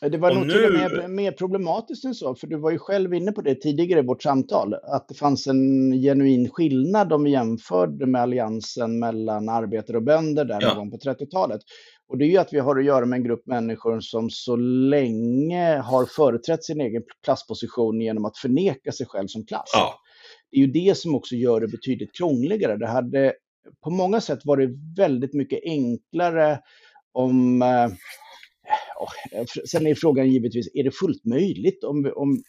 Det var och nog nu... till och med mer problematiskt än så, för du var ju själv inne på det tidigare i vårt samtal, att det fanns en genuin skillnad om vi jämförde med alliansen mellan arbetare och bönder där ja. någon på 30-talet. Och det är ju att vi har att göra med en grupp människor som så länge har företrätt sin egen klassposition genom att förneka sig själv som klass. Ja. Det är ju det som också gör det betydligt krångligare. Det hade på många sätt varit väldigt mycket enklare om eh, sen är frågan givetvis, är det fullt möjligt om vi, om,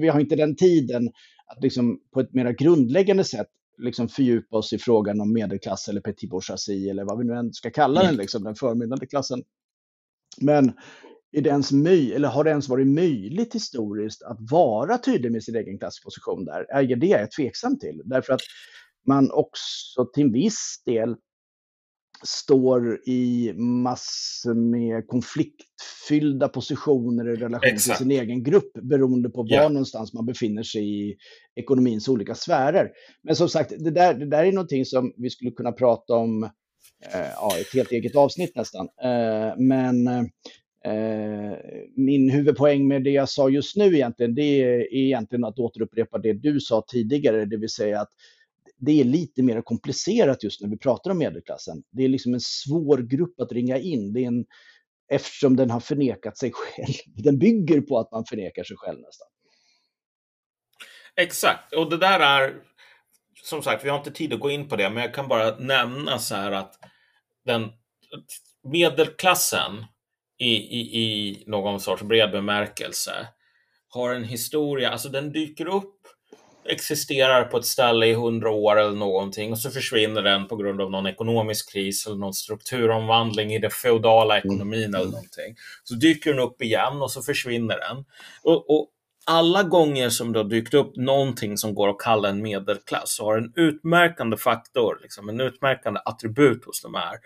vi har inte den tiden att liksom på ett mer grundläggande sätt liksom fördjupa oss i frågan om medelklass eller petit bourgeoisie eller vad vi nu än ska kalla den, mm. liksom, den förmedlande klassen. Men är det ens möj eller har det ens varit möjligt historiskt att vara tydlig med sin egen klassposition där? Det är jag tveksam till. Därför att man också till en viss del står i massor med konfliktfyllda positioner i relation Exakt. till sin egen grupp beroende på var yeah. någonstans man befinner sig i ekonomins olika sfärer. Men som sagt, det där, det där är någonting som vi skulle kunna prata om eh, ja, ett helt eget avsnitt nästan. Eh, men eh, min huvudpoäng med det jag sa just nu egentligen, det är egentligen att återupprepa det du sa tidigare, det vill säga att det är lite mer komplicerat just när vi pratar om medelklassen. Det är liksom en svår grupp att ringa in. Det är en, eftersom den har förnekat sig själv. Den bygger på att man förnekar sig själv nästan. Exakt, och det där är som sagt, vi har inte tid att gå in på det, men jag kan bara nämna så här att den medelklassen i, i, i någon sorts bred bemärkelse har en historia, alltså den dyker upp existerar på ett ställe i hundra år eller någonting och så försvinner den på grund av någon ekonomisk kris eller någon strukturomvandling i den feodala mm. ekonomin mm. eller någonting. Så dyker den upp igen och så försvinner den. Och, och alla gånger som det har dykt upp någonting som går att kalla en medelklass så har en utmärkande faktor, liksom en utmärkande attribut hos de här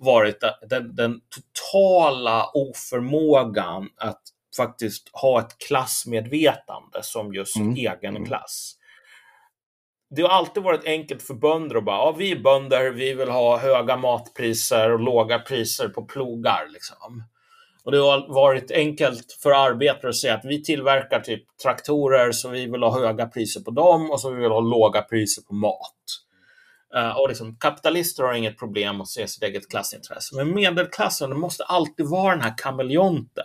varit den, den totala oförmågan att faktiskt ha ett klassmedvetande som just mm. egen mm. klass. Det har alltid varit enkelt för bönder att bara, ja, vi är bönder, vi vill ha höga matpriser och låga priser på plogar. Liksom. Och det har varit enkelt för arbetare att säga att vi tillverkar typ traktorer så vi vill ha höga priser på dem och så vi vill ha låga priser på mat. Uh, och liksom, kapitalister har inget problem att se sitt eget klassintresse. Men medelklassen, det måste alltid vara den här kameleonten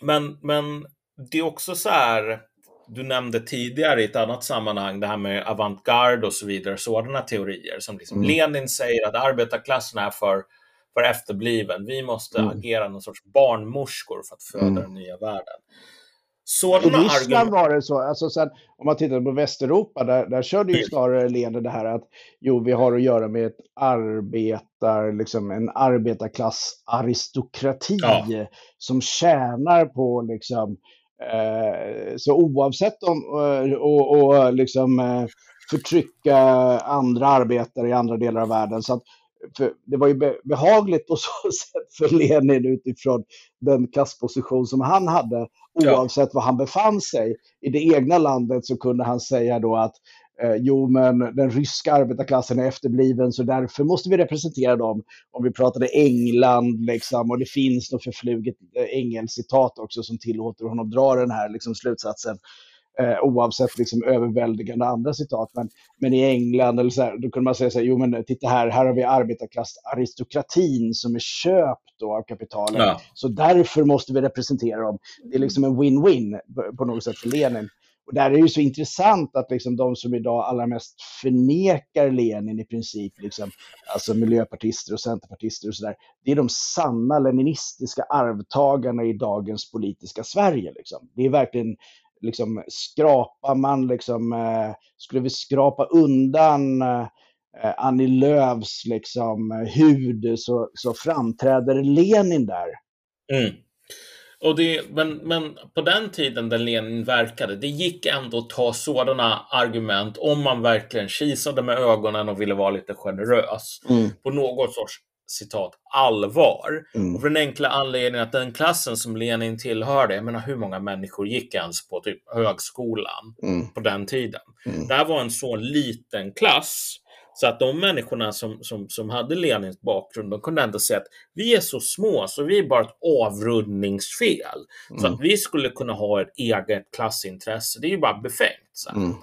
men, men det är också så här, du nämnde tidigare i ett annat sammanhang det här med avantgarde och så vidare, sådana teorier som liksom mm. Lenin säger att arbetarklassen är för, för efterbliven. Vi måste mm. agera någon sorts barnmorskor för att föda mm. den nya världen. Sådana I Ryssland var det så, alltså sen, om man tittar på Västeuropa, där, där körde ju snarare Lenin det här att jo, vi har att göra med ett arbetar, liksom en arbetarklassaristokrati ja. som tjänar på liksom, eh, så oavsett om, eh, och, och liksom eh, förtrycka andra arbetare i andra delar av världen. Så att, det var ju behagligt på så sätt för Lenin utifrån den klassposition som han hade. Oavsett ja. var han befann sig. I det egna landet så kunde han säga då att eh, jo, men den ryska arbetarklassen är efterbliven så därför måste vi representera dem. Om vi pratade England liksom, och det finns något förfluget eh, engelcitat också som tillåter honom dra den här liksom, slutsatsen eh, oavsett liksom överväldigande andra citat. Men, men i England, eller så här, då kunde man säga så här, jo men titta här, här har vi arbetarklassaristokratin som är köpt av kapitalet. Ja. Så därför måste vi representera dem. Det är liksom en win-win på något sätt för Lenin. Och där är det ju så intressant att liksom de som idag allra mest förnekar Lenin i princip, liksom, alltså miljöpartister och centerpartister och sådär, det är de sanna leninistiska arvtagarna i dagens politiska Sverige. Liksom. Det är verkligen liksom skrapar man liksom, eh, skulle vi skrapa undan eh, Annie Lööfs liksom hud så, så framträder Lenin där. Mm. Och det, men, men på den tiden där Lenin verkade, det gick ändå att ta sådana argument om man verkligen kisade med ögonen och ville vara lite generös. Mm. På något sorts citat, allvar. Mm. Och för den enkla anledningen att den klassen som Lenin tillhörde, jag menar hur många människor gick ens på typ högskolan mm. på den tiden? Mm. Det här var en så liten klass så att de människorna som, som, som hade Lenins bakgrund, de kunde ändå säga att vi är så små så vi är bara ett avrundningsfel. Så mm. att vi skulle kunna ha ett eget klassintresse, det är ju bara befängt. Så mm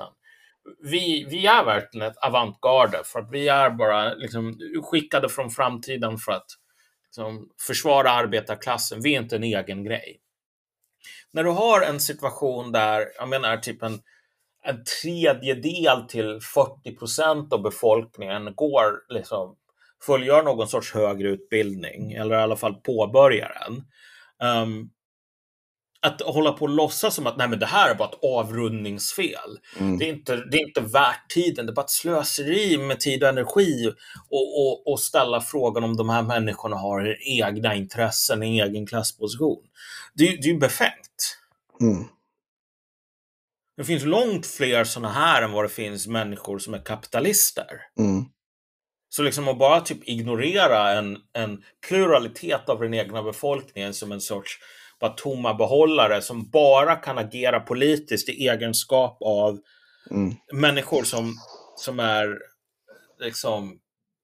vi, vi är verkligen ett avantgarde för att vi är bara liksom, skickade från framtiden för att liksom, försvara arbetarklassen. Vi är inte en egen grej. När du har en situation där, jag menar typ en, en tredjedel till 40 procent av befolkningen går, liksom, fullgör någon sorts högre utbildning eller i alla fall påbörjar den. Um, ehm, att hålla på och låtsas som att nej, men det här är bara ett avrundningsfel. Mm. Det, är inte, det är inte värt tiden, det är bara ett slöseri med tid och energi och, och, och ställa frågan om de här människorna har egna intressen, en egen klassposition. Det, det är ju befängt. Mm. Det finns långt fler sådana här än vad det finns människor som är kapitalister. Mm. Så liksom att bara typ ignorera en, en pluralitet av den egna befolkningen som en sorts bara tomma behållare som bara kan agera politiskt i egenskap av mm. människor som, som är liksom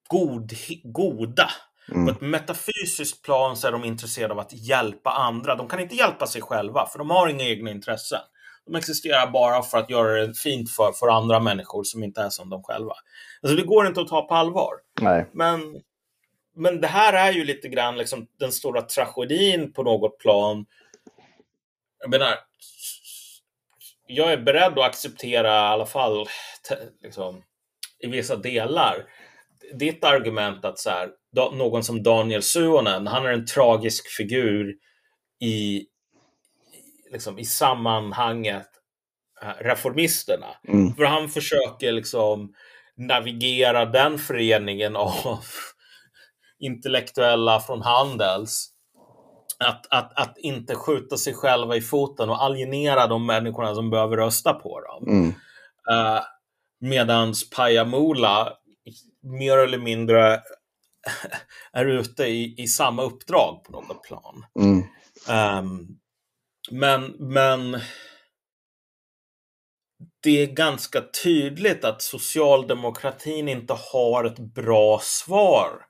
god, goda. Mm. På ett metafysiskt plan så är de intresserade av att hjälpa andra. De kan inte hjälpa sig själva, för de har inga egna intressen. De existerar bara för att göra det fint för, för andra människor som inte är som de själva. Alltså det går inte att ta på allvar. Nej. Men, men det här är ju lite grann liksom den stora tragedin på något plan. Jag menar, jag är beredd att acceptera i alla fall liksom, i vissa delar ditt argument att så här, någon som Daniel Suonen, han är en tragisk figur i, liksom, i sammanhanget äh, reformisterna. Mm. För han försöker liksom navigera den föreningen av intellektuella från Handels. Att, att, att inte skjuta sig själva i foten och alienera de människorna som behöver rösta på dem. Mm. Uh, medans Pajamula mer eller mindre är ute i, i samma uppdrag på något plan. Mm. Um, men, men det är ganska tydligt att socialdemokratin inte har ett bra svar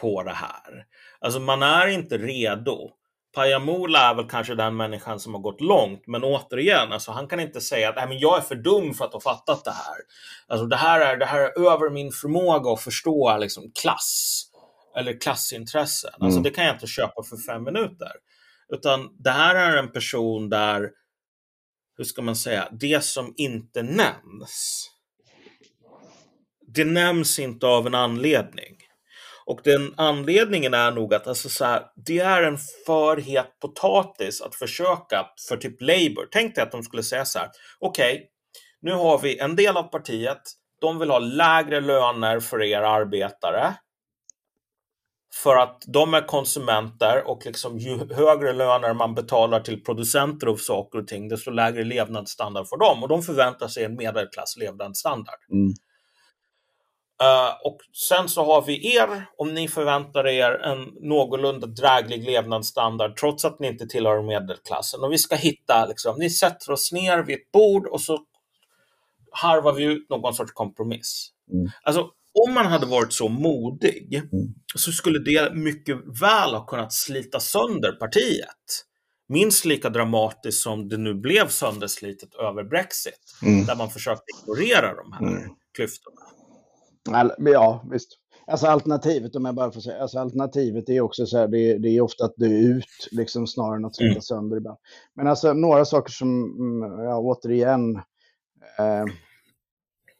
på det här. Alltså man är inte redo. Pajamola är väl kanske den människan som har gått långt, men återigen, alltså, han kan inte säga att men jag är för dum för att ha fattat det här. Alltså, det, här är, det här är över min förmåga att förstå liksom, klass eller klassintressen. Alltså, mm. Alltså, det kan jag inte köpa för fem minuter. Utan det här är en person där, hur ska man säga, det som inte nämns, det nämns inte av en anledning. Och den anledningen är nog att alltså så här, det är en för het potatis att försöka för typ Labour. Tänk dig att de skulle säga så här, okej, okay, nu har vi en del av partiet, de vill ha lägre löner för er arbetare. För att de är konsumenter och liksom ju högre löner man betalar till producenter av saker och ting, desto lägre levnadsstandard får de. Och de förväntar sig en medelklass levnadsstandard. Mm. Uh, och sen så har vi er, om ni förväntar er en någorlunda dräglig levnadsstandard trots att ni inte tillhör medelklassen. Och vi ska hitta, liksom, ni sätter oss ner vid ett bord och så harvar vi ut någon sorts kompromiss. Mm. Alltså, om man hade varit så modig mm. så skulle det mycket väl ha kunnat slita sönder partiet. Minst lika dramatiskt som det nu blev sönderslitet över Brexit, mm. där man försökte ignorera de här mm. Ja, visst. Alltså alternativet, om jag bara får säga, alltså alternativet är också så här, det, det är ofta att dö ut, liksom snarare än att slita mm. sönder ibland. Men alltså några saker som, mm, ja, återigen, eh,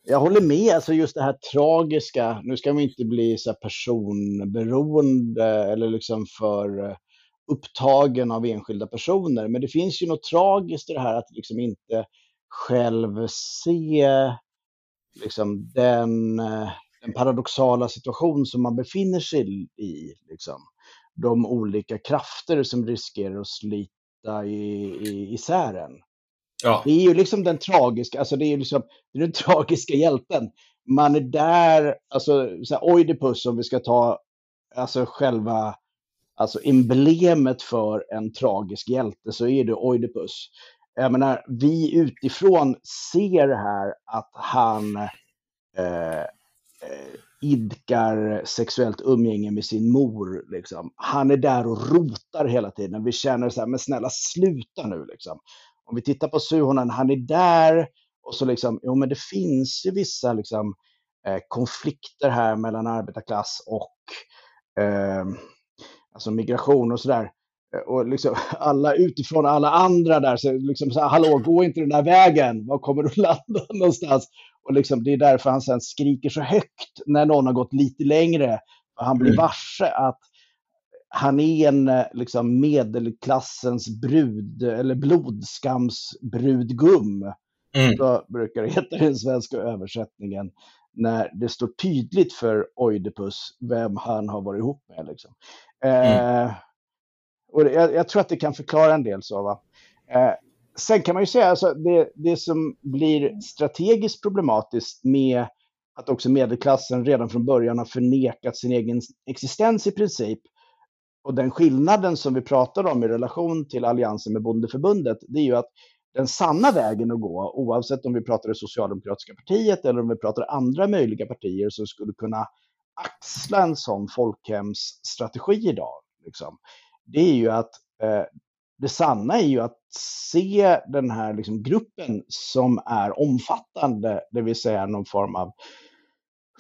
jag håller med, alltså just det här tragiska, nu ska vi inte bli så personberoende eller liksom för eh, upptagen av enskilda personer, men det finns ju något tragiskt i det här att liksom inte själv se liksom, den, eh, den paradoxala situation som man befinner sig i. Liksom. De olika krafter som riskerar att slita i, i, isär en. Ja. Det är ju liksom den tragiska, alltså det är liksom det är den tragiska hjälten. Man är där, alltså så här, Oidipus om vi ska ta alltså själva alltså emblemet för en tragisk hjälte så är det Oidipus jag menar, vi utifrån ser här att han eh, eh, idkar sexuellt umgänge med sin mor. Liksom. Han är där och rotar hela tiden. Vi känner så här, men snälla sluta nu liksom. Om vi tittar på Suhonen, han är där och så liksom, jo men det finns ju vissa liksom eh, konflikter här mellan arbetarklass och eh, alltså migration och sådär. Eh, och liksom alla utifrån, alla andra där, så liksom så här, hallå, gå inte den där vägen, var kommer du landa någonstans? Och liksom, det är därför han sen skriker så högt när någon har gått lite längre. Han blir mm. varse att han är en liksom, medelklassens brud, eller blodskamsbrudgum. Mm. Så brukar det heta i den svenska översättningen när det står tydligt för Oidipus vem han har varit ihop med. Liksom. Mm. Eh, och jag, jag, tror att det kan förklara en del så. Va? Eh, sen kan man ju säga alltså, det, det som blir strategiskt problematiskt med att också medelklassen redan från början har förnekat sin egen existens i princip. Och den skillnaden som vi pratar om i relation till alliansen med bondeförbundet, det är ju att den sanna vägen att gå, oavsett om vi pratar det socialdemokratiska partiet eller om vi pratar andra möjliga partier som skulle kunna axla en sån folkhemsstrategi idag. Liksom. Det är ju att eh, det sanna är ju att se den här liksom, gruppen som är omfattande, det vill säga någon form av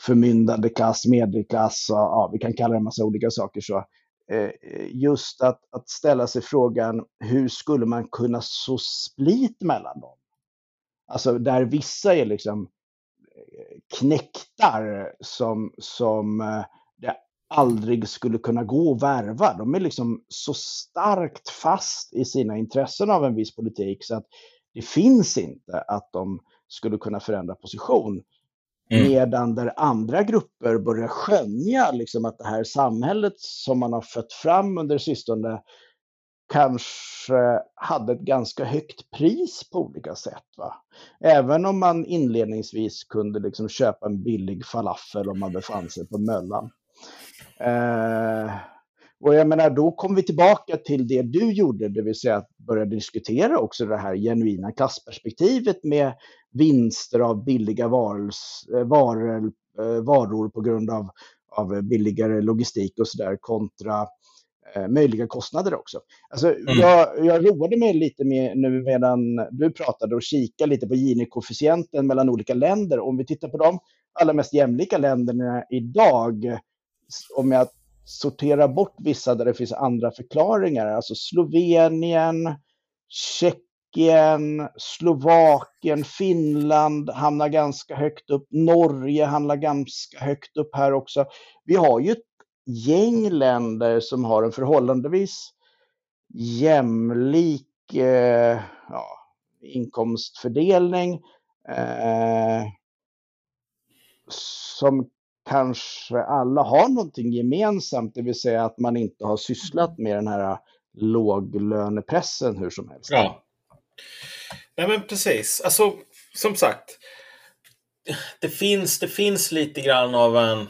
förmyndande klass, medelklass, och, ja, vi kan kalla det en massa olika saker. Så. Eh, just att, att ställa sig frågan, hur skulle man kunna så split mellan dem? Alltså där vissa är liksom eh, knäktar som, som eh, det aldrig skulle kunna gå att värva. De är liksom så starkt fast i sina intressen av en viss politik så att det finns inte att de skulle kunna förändra position. Mm. Medan där andra grupper börjar skönja liksom att det här samhället som man har fött fram under sistone kanske hade ett ganska högt pris på olika sätt. Va? Även om man inledningsvis kunde liksom köpa en billig falafel om man befann sig på Möllan. Eh, och jag menar, då kom vi tillbaka till det du gjorde, det vill säga att börja diskutera också det här genuina klassperspektivet med vinster av billiga varors, eh, varor, eh, varor på grund av, av billigare logistik och sådär kontra eh, möjliga kostnader också. Alltså, mm. jag, jag roade mig lite med nu medan du pratade och kika lite på Gini-koefficienten mellan olika länder. Om vi tittar på de allra mest jämlika länderna idag, om jag sorterar bort vissa där det finns andra förklaringar, alltså Slovenien, Tjeckien, Slovakien, Finland hamnar ganska högt upp, Norge hamnar ganska högt upp här också. Vi har ju ett gäng länder som har en förhållandevis jämlik eh, ja, inkomstfördelning eh, som kanske alla har någonting gemensamt, det vill säga att man inte har sysslat med den här låglönepressen hur som helst. Ja. Nej men precis. Alltså, som sagt. Det finns, det finns lite grann av en...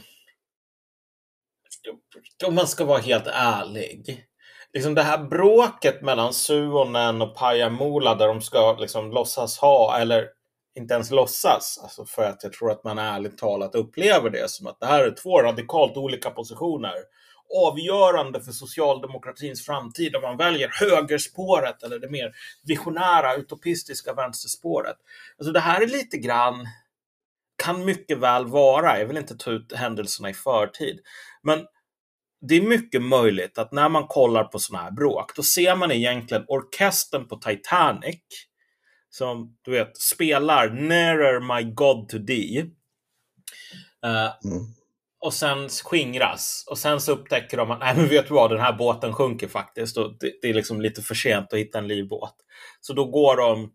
Om man ska vara helt ärlig. Liksom det här bråket mellan Suonen och Pajamola där de ska liksom låtsas ha, eller inte ens låtsas. Alltså för att jag tror att man ärligt talat upplever det som att det här är två radikalt olika positioner. Avgörande för socialdemokratins framtid om man väljer högerspåret eller det mer visionära, utopistiska vänsterspåret. Alltså det här är lite grann, kan mycket väl vara, jag vill inte ta ut händelserna i förtid, men det är mycket möjligt att när man kollar på sådana här bråk, då ser man egentligen orkestern på Titanic som du vet spelar Nearer My God to Thee. Uh, mm. Och sen skingras. Och sen så upptäcker de att nej men vet du vad, den här båten sjunker faktiskt. Och det, det, är liksom lite för sent att hitta en livbåt. Så då går de,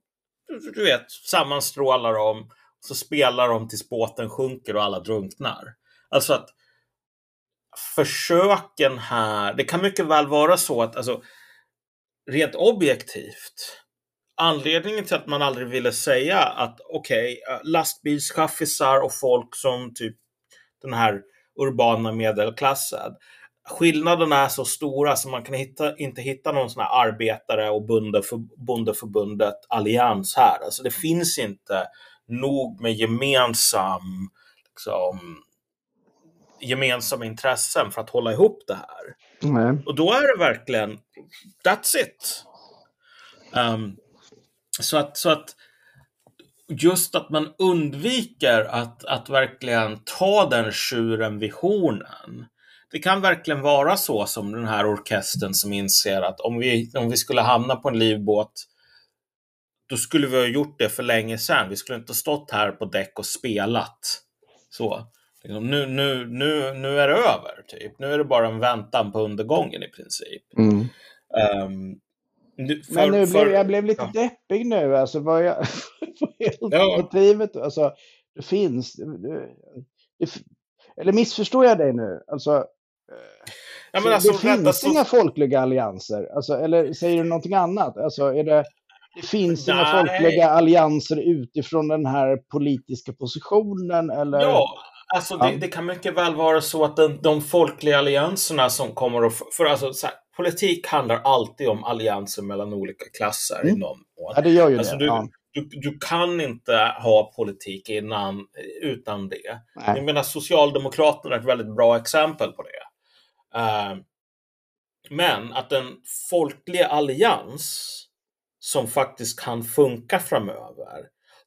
du vet, sammanstrålar de. Så spelar de tills båten sjunker och alla drunknar. Alltså att försöken här, det kan mycket väl vara så att alltså, rent objektivt anledningen till att man aldrig ville säga att okej, okay, eh, lastbilschaffisar och folk som typ den här urbana medelklassen. Skillnaderna är så stora så man kan hitta, inte hitta någon sån här arbetare och bondeför, bondeförbundet allians här. Alltså det finns inte nog med gemensam, liksom, gemensamma intressen för att hålla ihop det här. Mm. Och då är det verkligen, that's it. Um, så att, så att just att man undviker att, att verkligen ta den tjuren vid hornen. Det kan verkligen vara så som den här orkestern som inser att om vi, om vi skulle hamna på en livbåt då skulle vi ha gjort det för länge sedan. Vi skulle inte ha stått här på däck och spelat. Så. Liksom, nu, nu, nu, nu är det över, typ. Nu är det bara en väntan på undergången i princip. Mm. Um, nu, för, Men nu för, blev, jag blev lite ja. deppig nu. Alltså, vad, jag, Ja. alternativet? Alltså, det finns... Det, det, eller missförstår jag dig nu? Alltså, eh, Ja, så men alltså, det finns inga folkliga allianser? Alltså, eller säger du någonting annat? Alltså, är det, det finns inga Nej. folkliga allianser utifrån den här politiska positionen? Eller? Ja, alltså det, det kan mycket väl vara så att den, de folkliga allianserna som kommer att... För alltså, så här, politik handlar alltid om allianser mellan olika klasser Mm. i någon mån. Ja, det gör ju Alltså, det. du, Ja. du, du kan inte ha politik innan, utan det. Jag Nej. menar, Socialdemokraterna är ett väldigt bra exempel på det. Eh, men att en folklig allians som faktiskt kan funka framöver,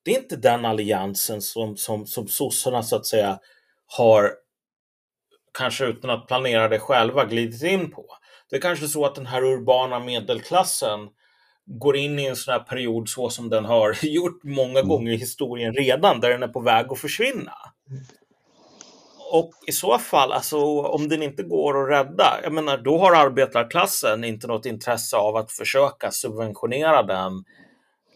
det är inte den alliansen som, som, som sossarna så att säga har, kanske utan att planera det själva, glidit in på. Det är kanske så att den här urbana medelklassen går in i en sån här period så som den har gjort många Mm. gånger i historien redan, där den är på väg att försvinna. Och i så fall, alltså om den inte går att rädda, jag menar, då har arbetarklassen inte något intresse av att försöka subventionera den,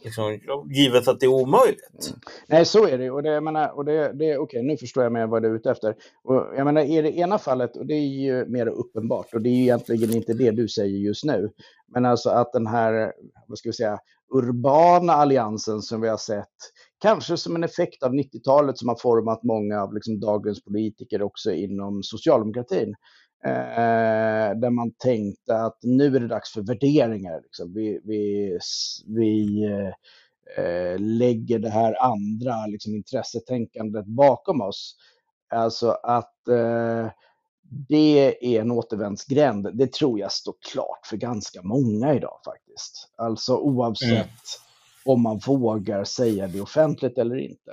liksom, givet att det är omöjligt. Mm. Nej, så är det. Och det, jag menar, och det, det okej, nu förstår jag mer vad du är ute efter. Och jag menar, i det ena fallet, och det är ju mer uppenbart, och det är ju egentligen inte det du säger just nu, men alltså att den här, vad ska vi säga, urbana alliansen som vi har sett, kanske som en effekt av 90-talet som har format många av liksom dagens politiker också inom socialdemokratin. Eh, där man tänkte att nu är det dags för värderingar. Liksom. Vi, vi, vi eh, lägger det här andra liksom, intressetänkandet bakom oss. Alltså att eh, det är en återvändsgränd, det tror jag står klart för ganska många idag faktiskt. Alltså oavsett Mm. om man vågar säga det offentligt eller inte.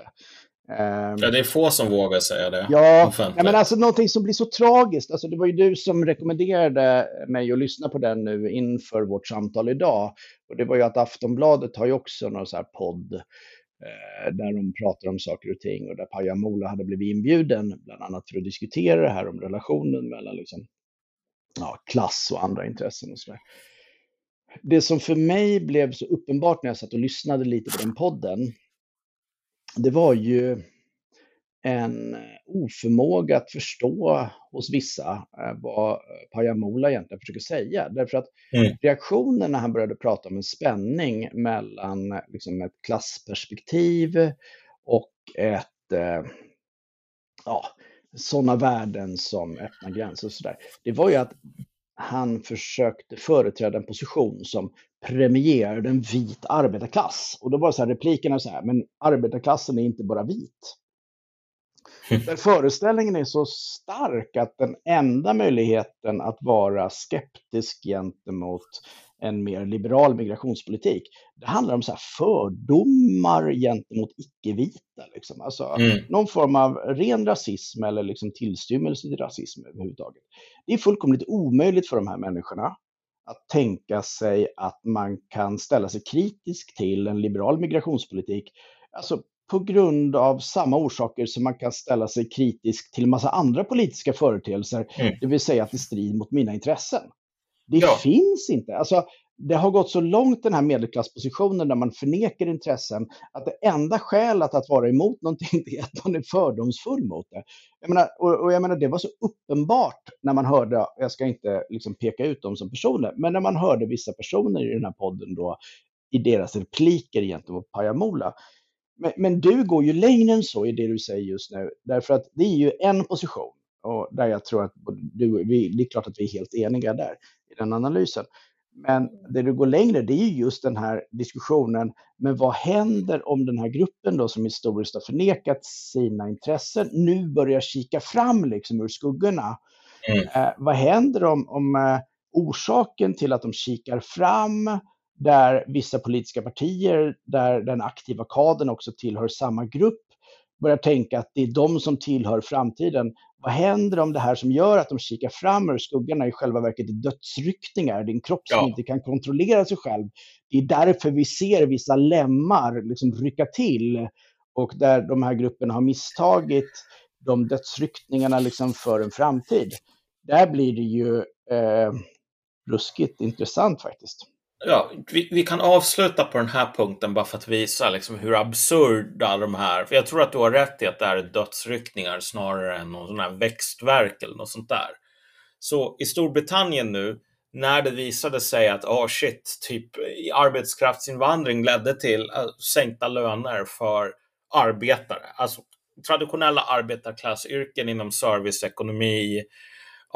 Ehm, Ja, det är få som vågar säga det Ja, offentligt. men alltså någonting som blir så tragiskt. Alltså, det var ju du som rekommenderade mig att lyssna på den nu inför vårt samtal idag. Och det var ju att Aftonbladet har ju också någon så här podd eh, där de pratar om saker och ting och där Paja Mola hade blivit inbjuden bland annat för att diskutera det här om relationen mellan liksom, ja, klass och andra intressen och sådär. Det som för mig blev så uppenbart när jag satt och lyssnade lite på den podden, det var ju en oförmåga att förstå hos vissa eh, vad Pajamola egentligen försöker säga. Därför att Mm. reaktionen när han började prata om en spänning mellan eh, liksom, ett klassperspektiv och ett, eh, ja, sådana värden som öppna gränser och sådär. Det var ju att han försökte företräda en position som premierade en vit arbetarklass. Och då var så här, replikerna så här, men arbetarklassen är inte bara vit. Men föreställningen är så stark att den enda möjligheten att vara skeptisk gentemot en mer liberal migrationspolitik, det handlar om så här fördomar gentemot icke-vita. Liksom. Alltså, Mm. någon form av ren rasism eller liksom tillstymmelse till rasism överhuvudtaget. Det är fullkomligt omöjligt för de här människorna att tänka sig att man kan ställa sig kritisk till en liberal migrationspolitik, alltså på grund av samma orsaker som man kan ställa sig kritisk till en massa andra politiska företeelser, Mm. det vill säga att det strider mot mina intressen. Det Ja. finns inte. Alltså, det har gått så långt den här medelklasspositionen där man förnekar intressen att det enda skälet att vara emot någonting är att man är fördomsfull mot det. Jag menar, och, och jag menar, det var så uppenbart när man hörde, jag ska inte liksom peka ut dem som personer, men när man hörde vissa personer i den här podden då i deras repliker gentemot Pajamola. Men, men du går ju längre än så i det du säger just nu, därför att det är ju en position och där jag tror att du, vi, det är klart att vi är helt eniga där i den analysen. Men det du går längre, det är ju just den här diskussionen, men vad händer om den här gruppen då som historiskt har förnekat sina intressen nu börjar kika fram liksom ur skuggorna? Mm. Eh, vad händer om, om eh, orsaken till att de kikar fram, där vissa politiska partier, där den aktiva kadern också tillhör samma grupp, börjar tänka att det är de som tillhör framtiden. Vad händer om det här som gör att de kikar fram ur skuggorna i själva verket är dödsryckningar? Det är en kropp som Ja. inte kan kontrollera sig själv. Det är därför vi ser vissa lemmar liksom rycka till och där de här grupperna har misstagit de dödsryckningarna liksom för en framtid. Där blir det ju eh, ruskigt intressant faktiskt. Ja, vi, vi, kan avsluta på den här punkten bara för att visa liksom hur absurda de här... För jag tror att du har rätt i att det är dödsryckningar snarare än någon sån här växtverk eller något sånt där. Så i Storbritannien nu, när det visade sig att oh shit, typ arbetskraftsinvandring ledde till eh, sänkta löner för arbetare, alltså traditionella arbetarklassyrken inom serviceekonomi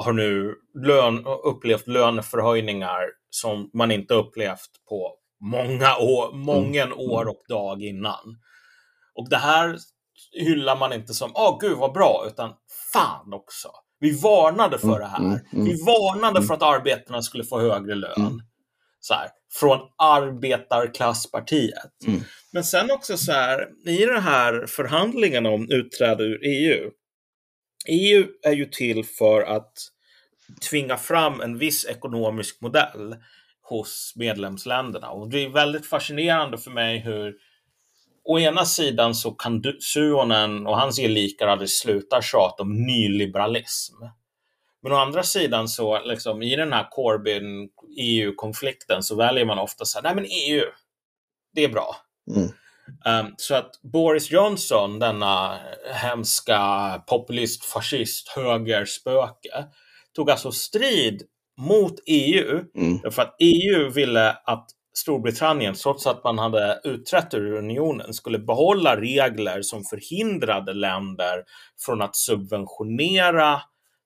har nu lön, upplevt löneförhöjningar som man inte upplevt på många år, många mm. år och dag innan. Och det här hyllar man inte som åh oh, gud vad bra, utan fan också. Vi varnade för mm, det här. Mm, Vi varnade för att arbetarna skulle få högre lön. Så här, från arbetarklasspartiet. Mm. Men sen också så här, i den här förhandlingen om utträde ur EU. EU är ju till för att tvinga fram en viss ekonomisk modell hos medlemsländerna. Och det är väldigt fascinerande för mig hur å ena sidan så kan Suonen och hans gelikar aldrig sluta tjata om nyliberalism. Men å andra sidan så liksom i den här Corbyn-EU-konflikten så väljer man ofta så här, nej men EU, det är bra. Mm. Um, så att Boris Johnson, denna hemska populist, fascist, högerspöke, tog alltså strid mot EU. Mm. För att EU ville att Storbritannien, trots att man hade utträtt ur unionen, skulle behålla regler som förhindrade länder från att subventionera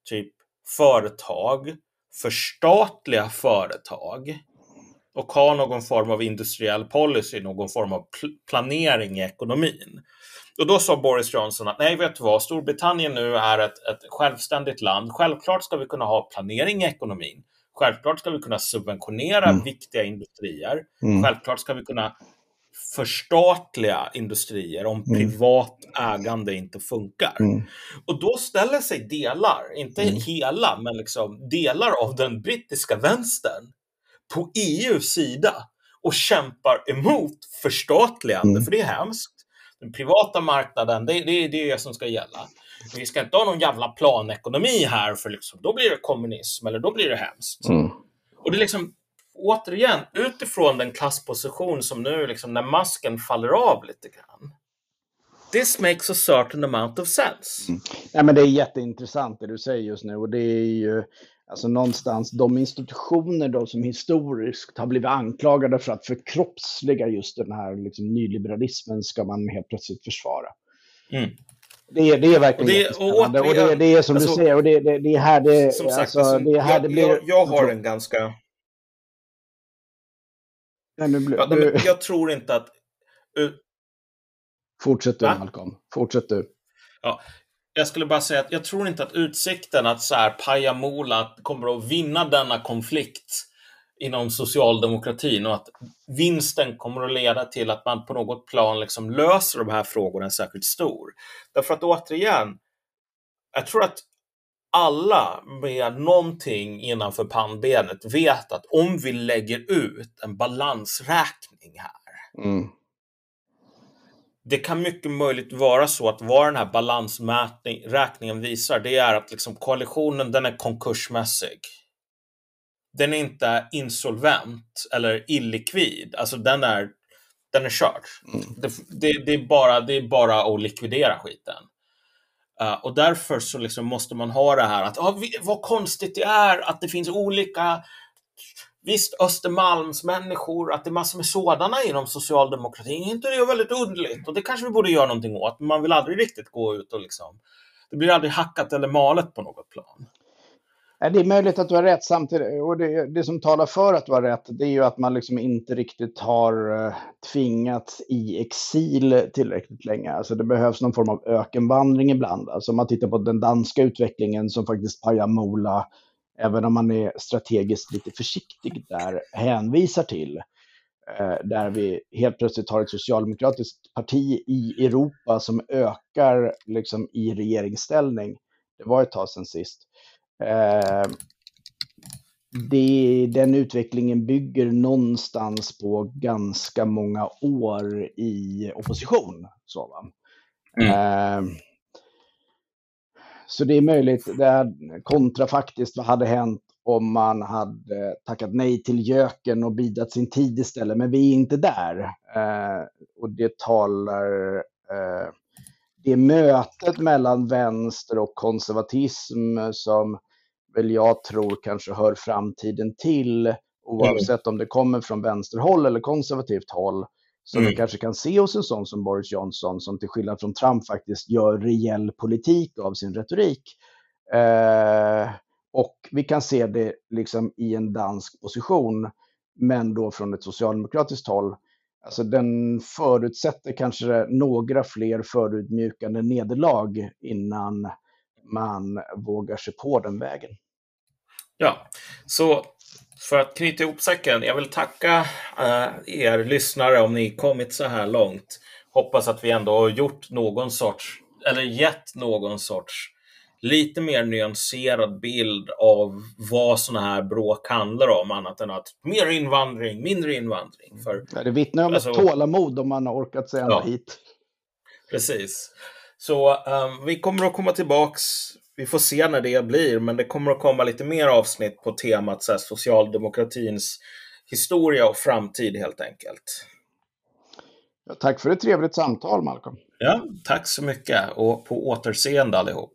typ företag, förstatliga företag och ha någon form av industriell policy, någon form av pl planering i ekonomin. Och då sa Boris Johnson att nej, vet du vad, Storbritannien nu är ett, ett självständigt land. Självklart ska vi kunna ha planering i ekonomin. Självklart ska vi kunna subventionera mm. viktiga industrier. Mm. Självklart ska vi kunna förstatliga industrier om mm. privat ägande inte funkar. Mm. Och då ställer sig delar, inte mm. hela, men liksom delar av den brittiska vänstern på EUs sida och kämpar emot förstatligande, mm. för det är hemskt. Den privata marknaden, det, det, det är det som ska gälla. Vi ska inte ha någon jävla planekonomi här, för liksom, då blir det kommunism eller då blir det hemskt. Mm. Och det är liksom, återigen, utifrån den klassposition som nu, liksom, när masken faller av lite grann. This makes a certain amount of sense. Mm. Ja, men det är jätteintressant det du säger just nu och det är ju Alltså någonstans de institutioner då som historiskt har blivit anklagade för att förkroppsliga just den här liksom, nyliberalismen ska man helt plötsligt försvara. Mm. Det, är, det är verkligen och det, och, återigen, och det, det är som alltså, du säger, och det, det, det är här det, som sagt, alltså, alltså, det, är här jag, det blir... Jag, jag har en ganska... Nej, nu blir, ja, nu... Jag tror inte att... Fortsätt du, Malcolm. Fortsätt du. Ja, jag skulle bara säga att jag tror inte att utsikten att så här Pajamola kommer att vinna denna konflikt inom socialdemokratin och att vinsten kommer att leda till att man på något plan liksom löser de här frågorna särskilt stor. Därför att återigen, jag tror att alla med någonting innanför pannbenet vet att om vi lägger ut en balansräkning här mm det kan mycket möjligt vara så att vad den här balansräkningen visar, det är att liksom koalitionen, den är konkursmässig. Den är inte insolvent eller illikvid. Alltså den är, den är körd. Mm. Det, det, det, är bara, det är bara att likvidera skiten. Uh, och därför så liksom måste man ha det här att ah, vi, vad konstigt det är att det finns olika Visst, Östermalmsmänniskor, att det är massor med sådana inom socialdemokratin, inte det är väldigt underligt och det kanske vi borde göra någonting åt. Men man vill aldrig riktigt gå ut och liksom, det blir aldrig hackat eller malet på något plan. Det är möjligt att du har rätt samtidigt. Och det, det, som talar för att du har rätt, det är ju att man liksom inte riktigt har eh, tvingats i exil tillräckligt länge. Alltså det behövs någon form av ökenvandring ibland. Alltså om man tittar på den danska utvecklingen som faktiskt Pajamola även om man är strategiskt lite försiktig där, hänvisar till. Eh, där vi helt plötsligt har ett socialdemokratiskt parti i Europa som ökar liksom i regeringsställning. Det var ett tag sedan sist. Eh, det, den utvecklingen bygger någonstans på ganska många år i opposition. Så? Mm. Så det är möjligt, det är kontrafaktiskt, vad hade hänt om man hade tackat nej till göken och bidat sin tid istället. Men vi är inte där. Eh, och det talar... Eh, det mötet mellan vänster och konservatism som väl jag tror kanske hör framtiden till, oavsett mm. om det kommer från vänsterhåll eller konservativt håll, som mm. vi kanske kan se hos en sån som Boris Johnson, som till skillnad från Trump faktiskt gör reell politik av sin retorik. Eh, och vi kan se det liksom i en dansk position, men då från ett socialdemokratiskt håll. Alltså den förutsätter kanske några fler förutmjukande nederlag innan man vågar sig på den vägen. Ja, så för att knyta ihop säcken, jag vill tacka uh, er lyssnare om ni kommit så här långt. Hoppas att vi ändå har gjort någon sorts, eller gett någon sorts lite mer nyanserad bild av vad sådana här bråk handlar om, annat än att mer invandring, mindre invandring. För, ja, det vittnar om alltså, ett tålamod om man har orkat sig ända ja, hit. Precis. Så um, vi kommer att komma tillbaks vi får se när det blir, men det kommer att komma lite mer avsnitt på temat så här, socialdemokratins historia och framtid helt enkelt. Ja, tack för ett trevligt samtal, Malcolm. Ja, tack så mycket och på återseende allihop.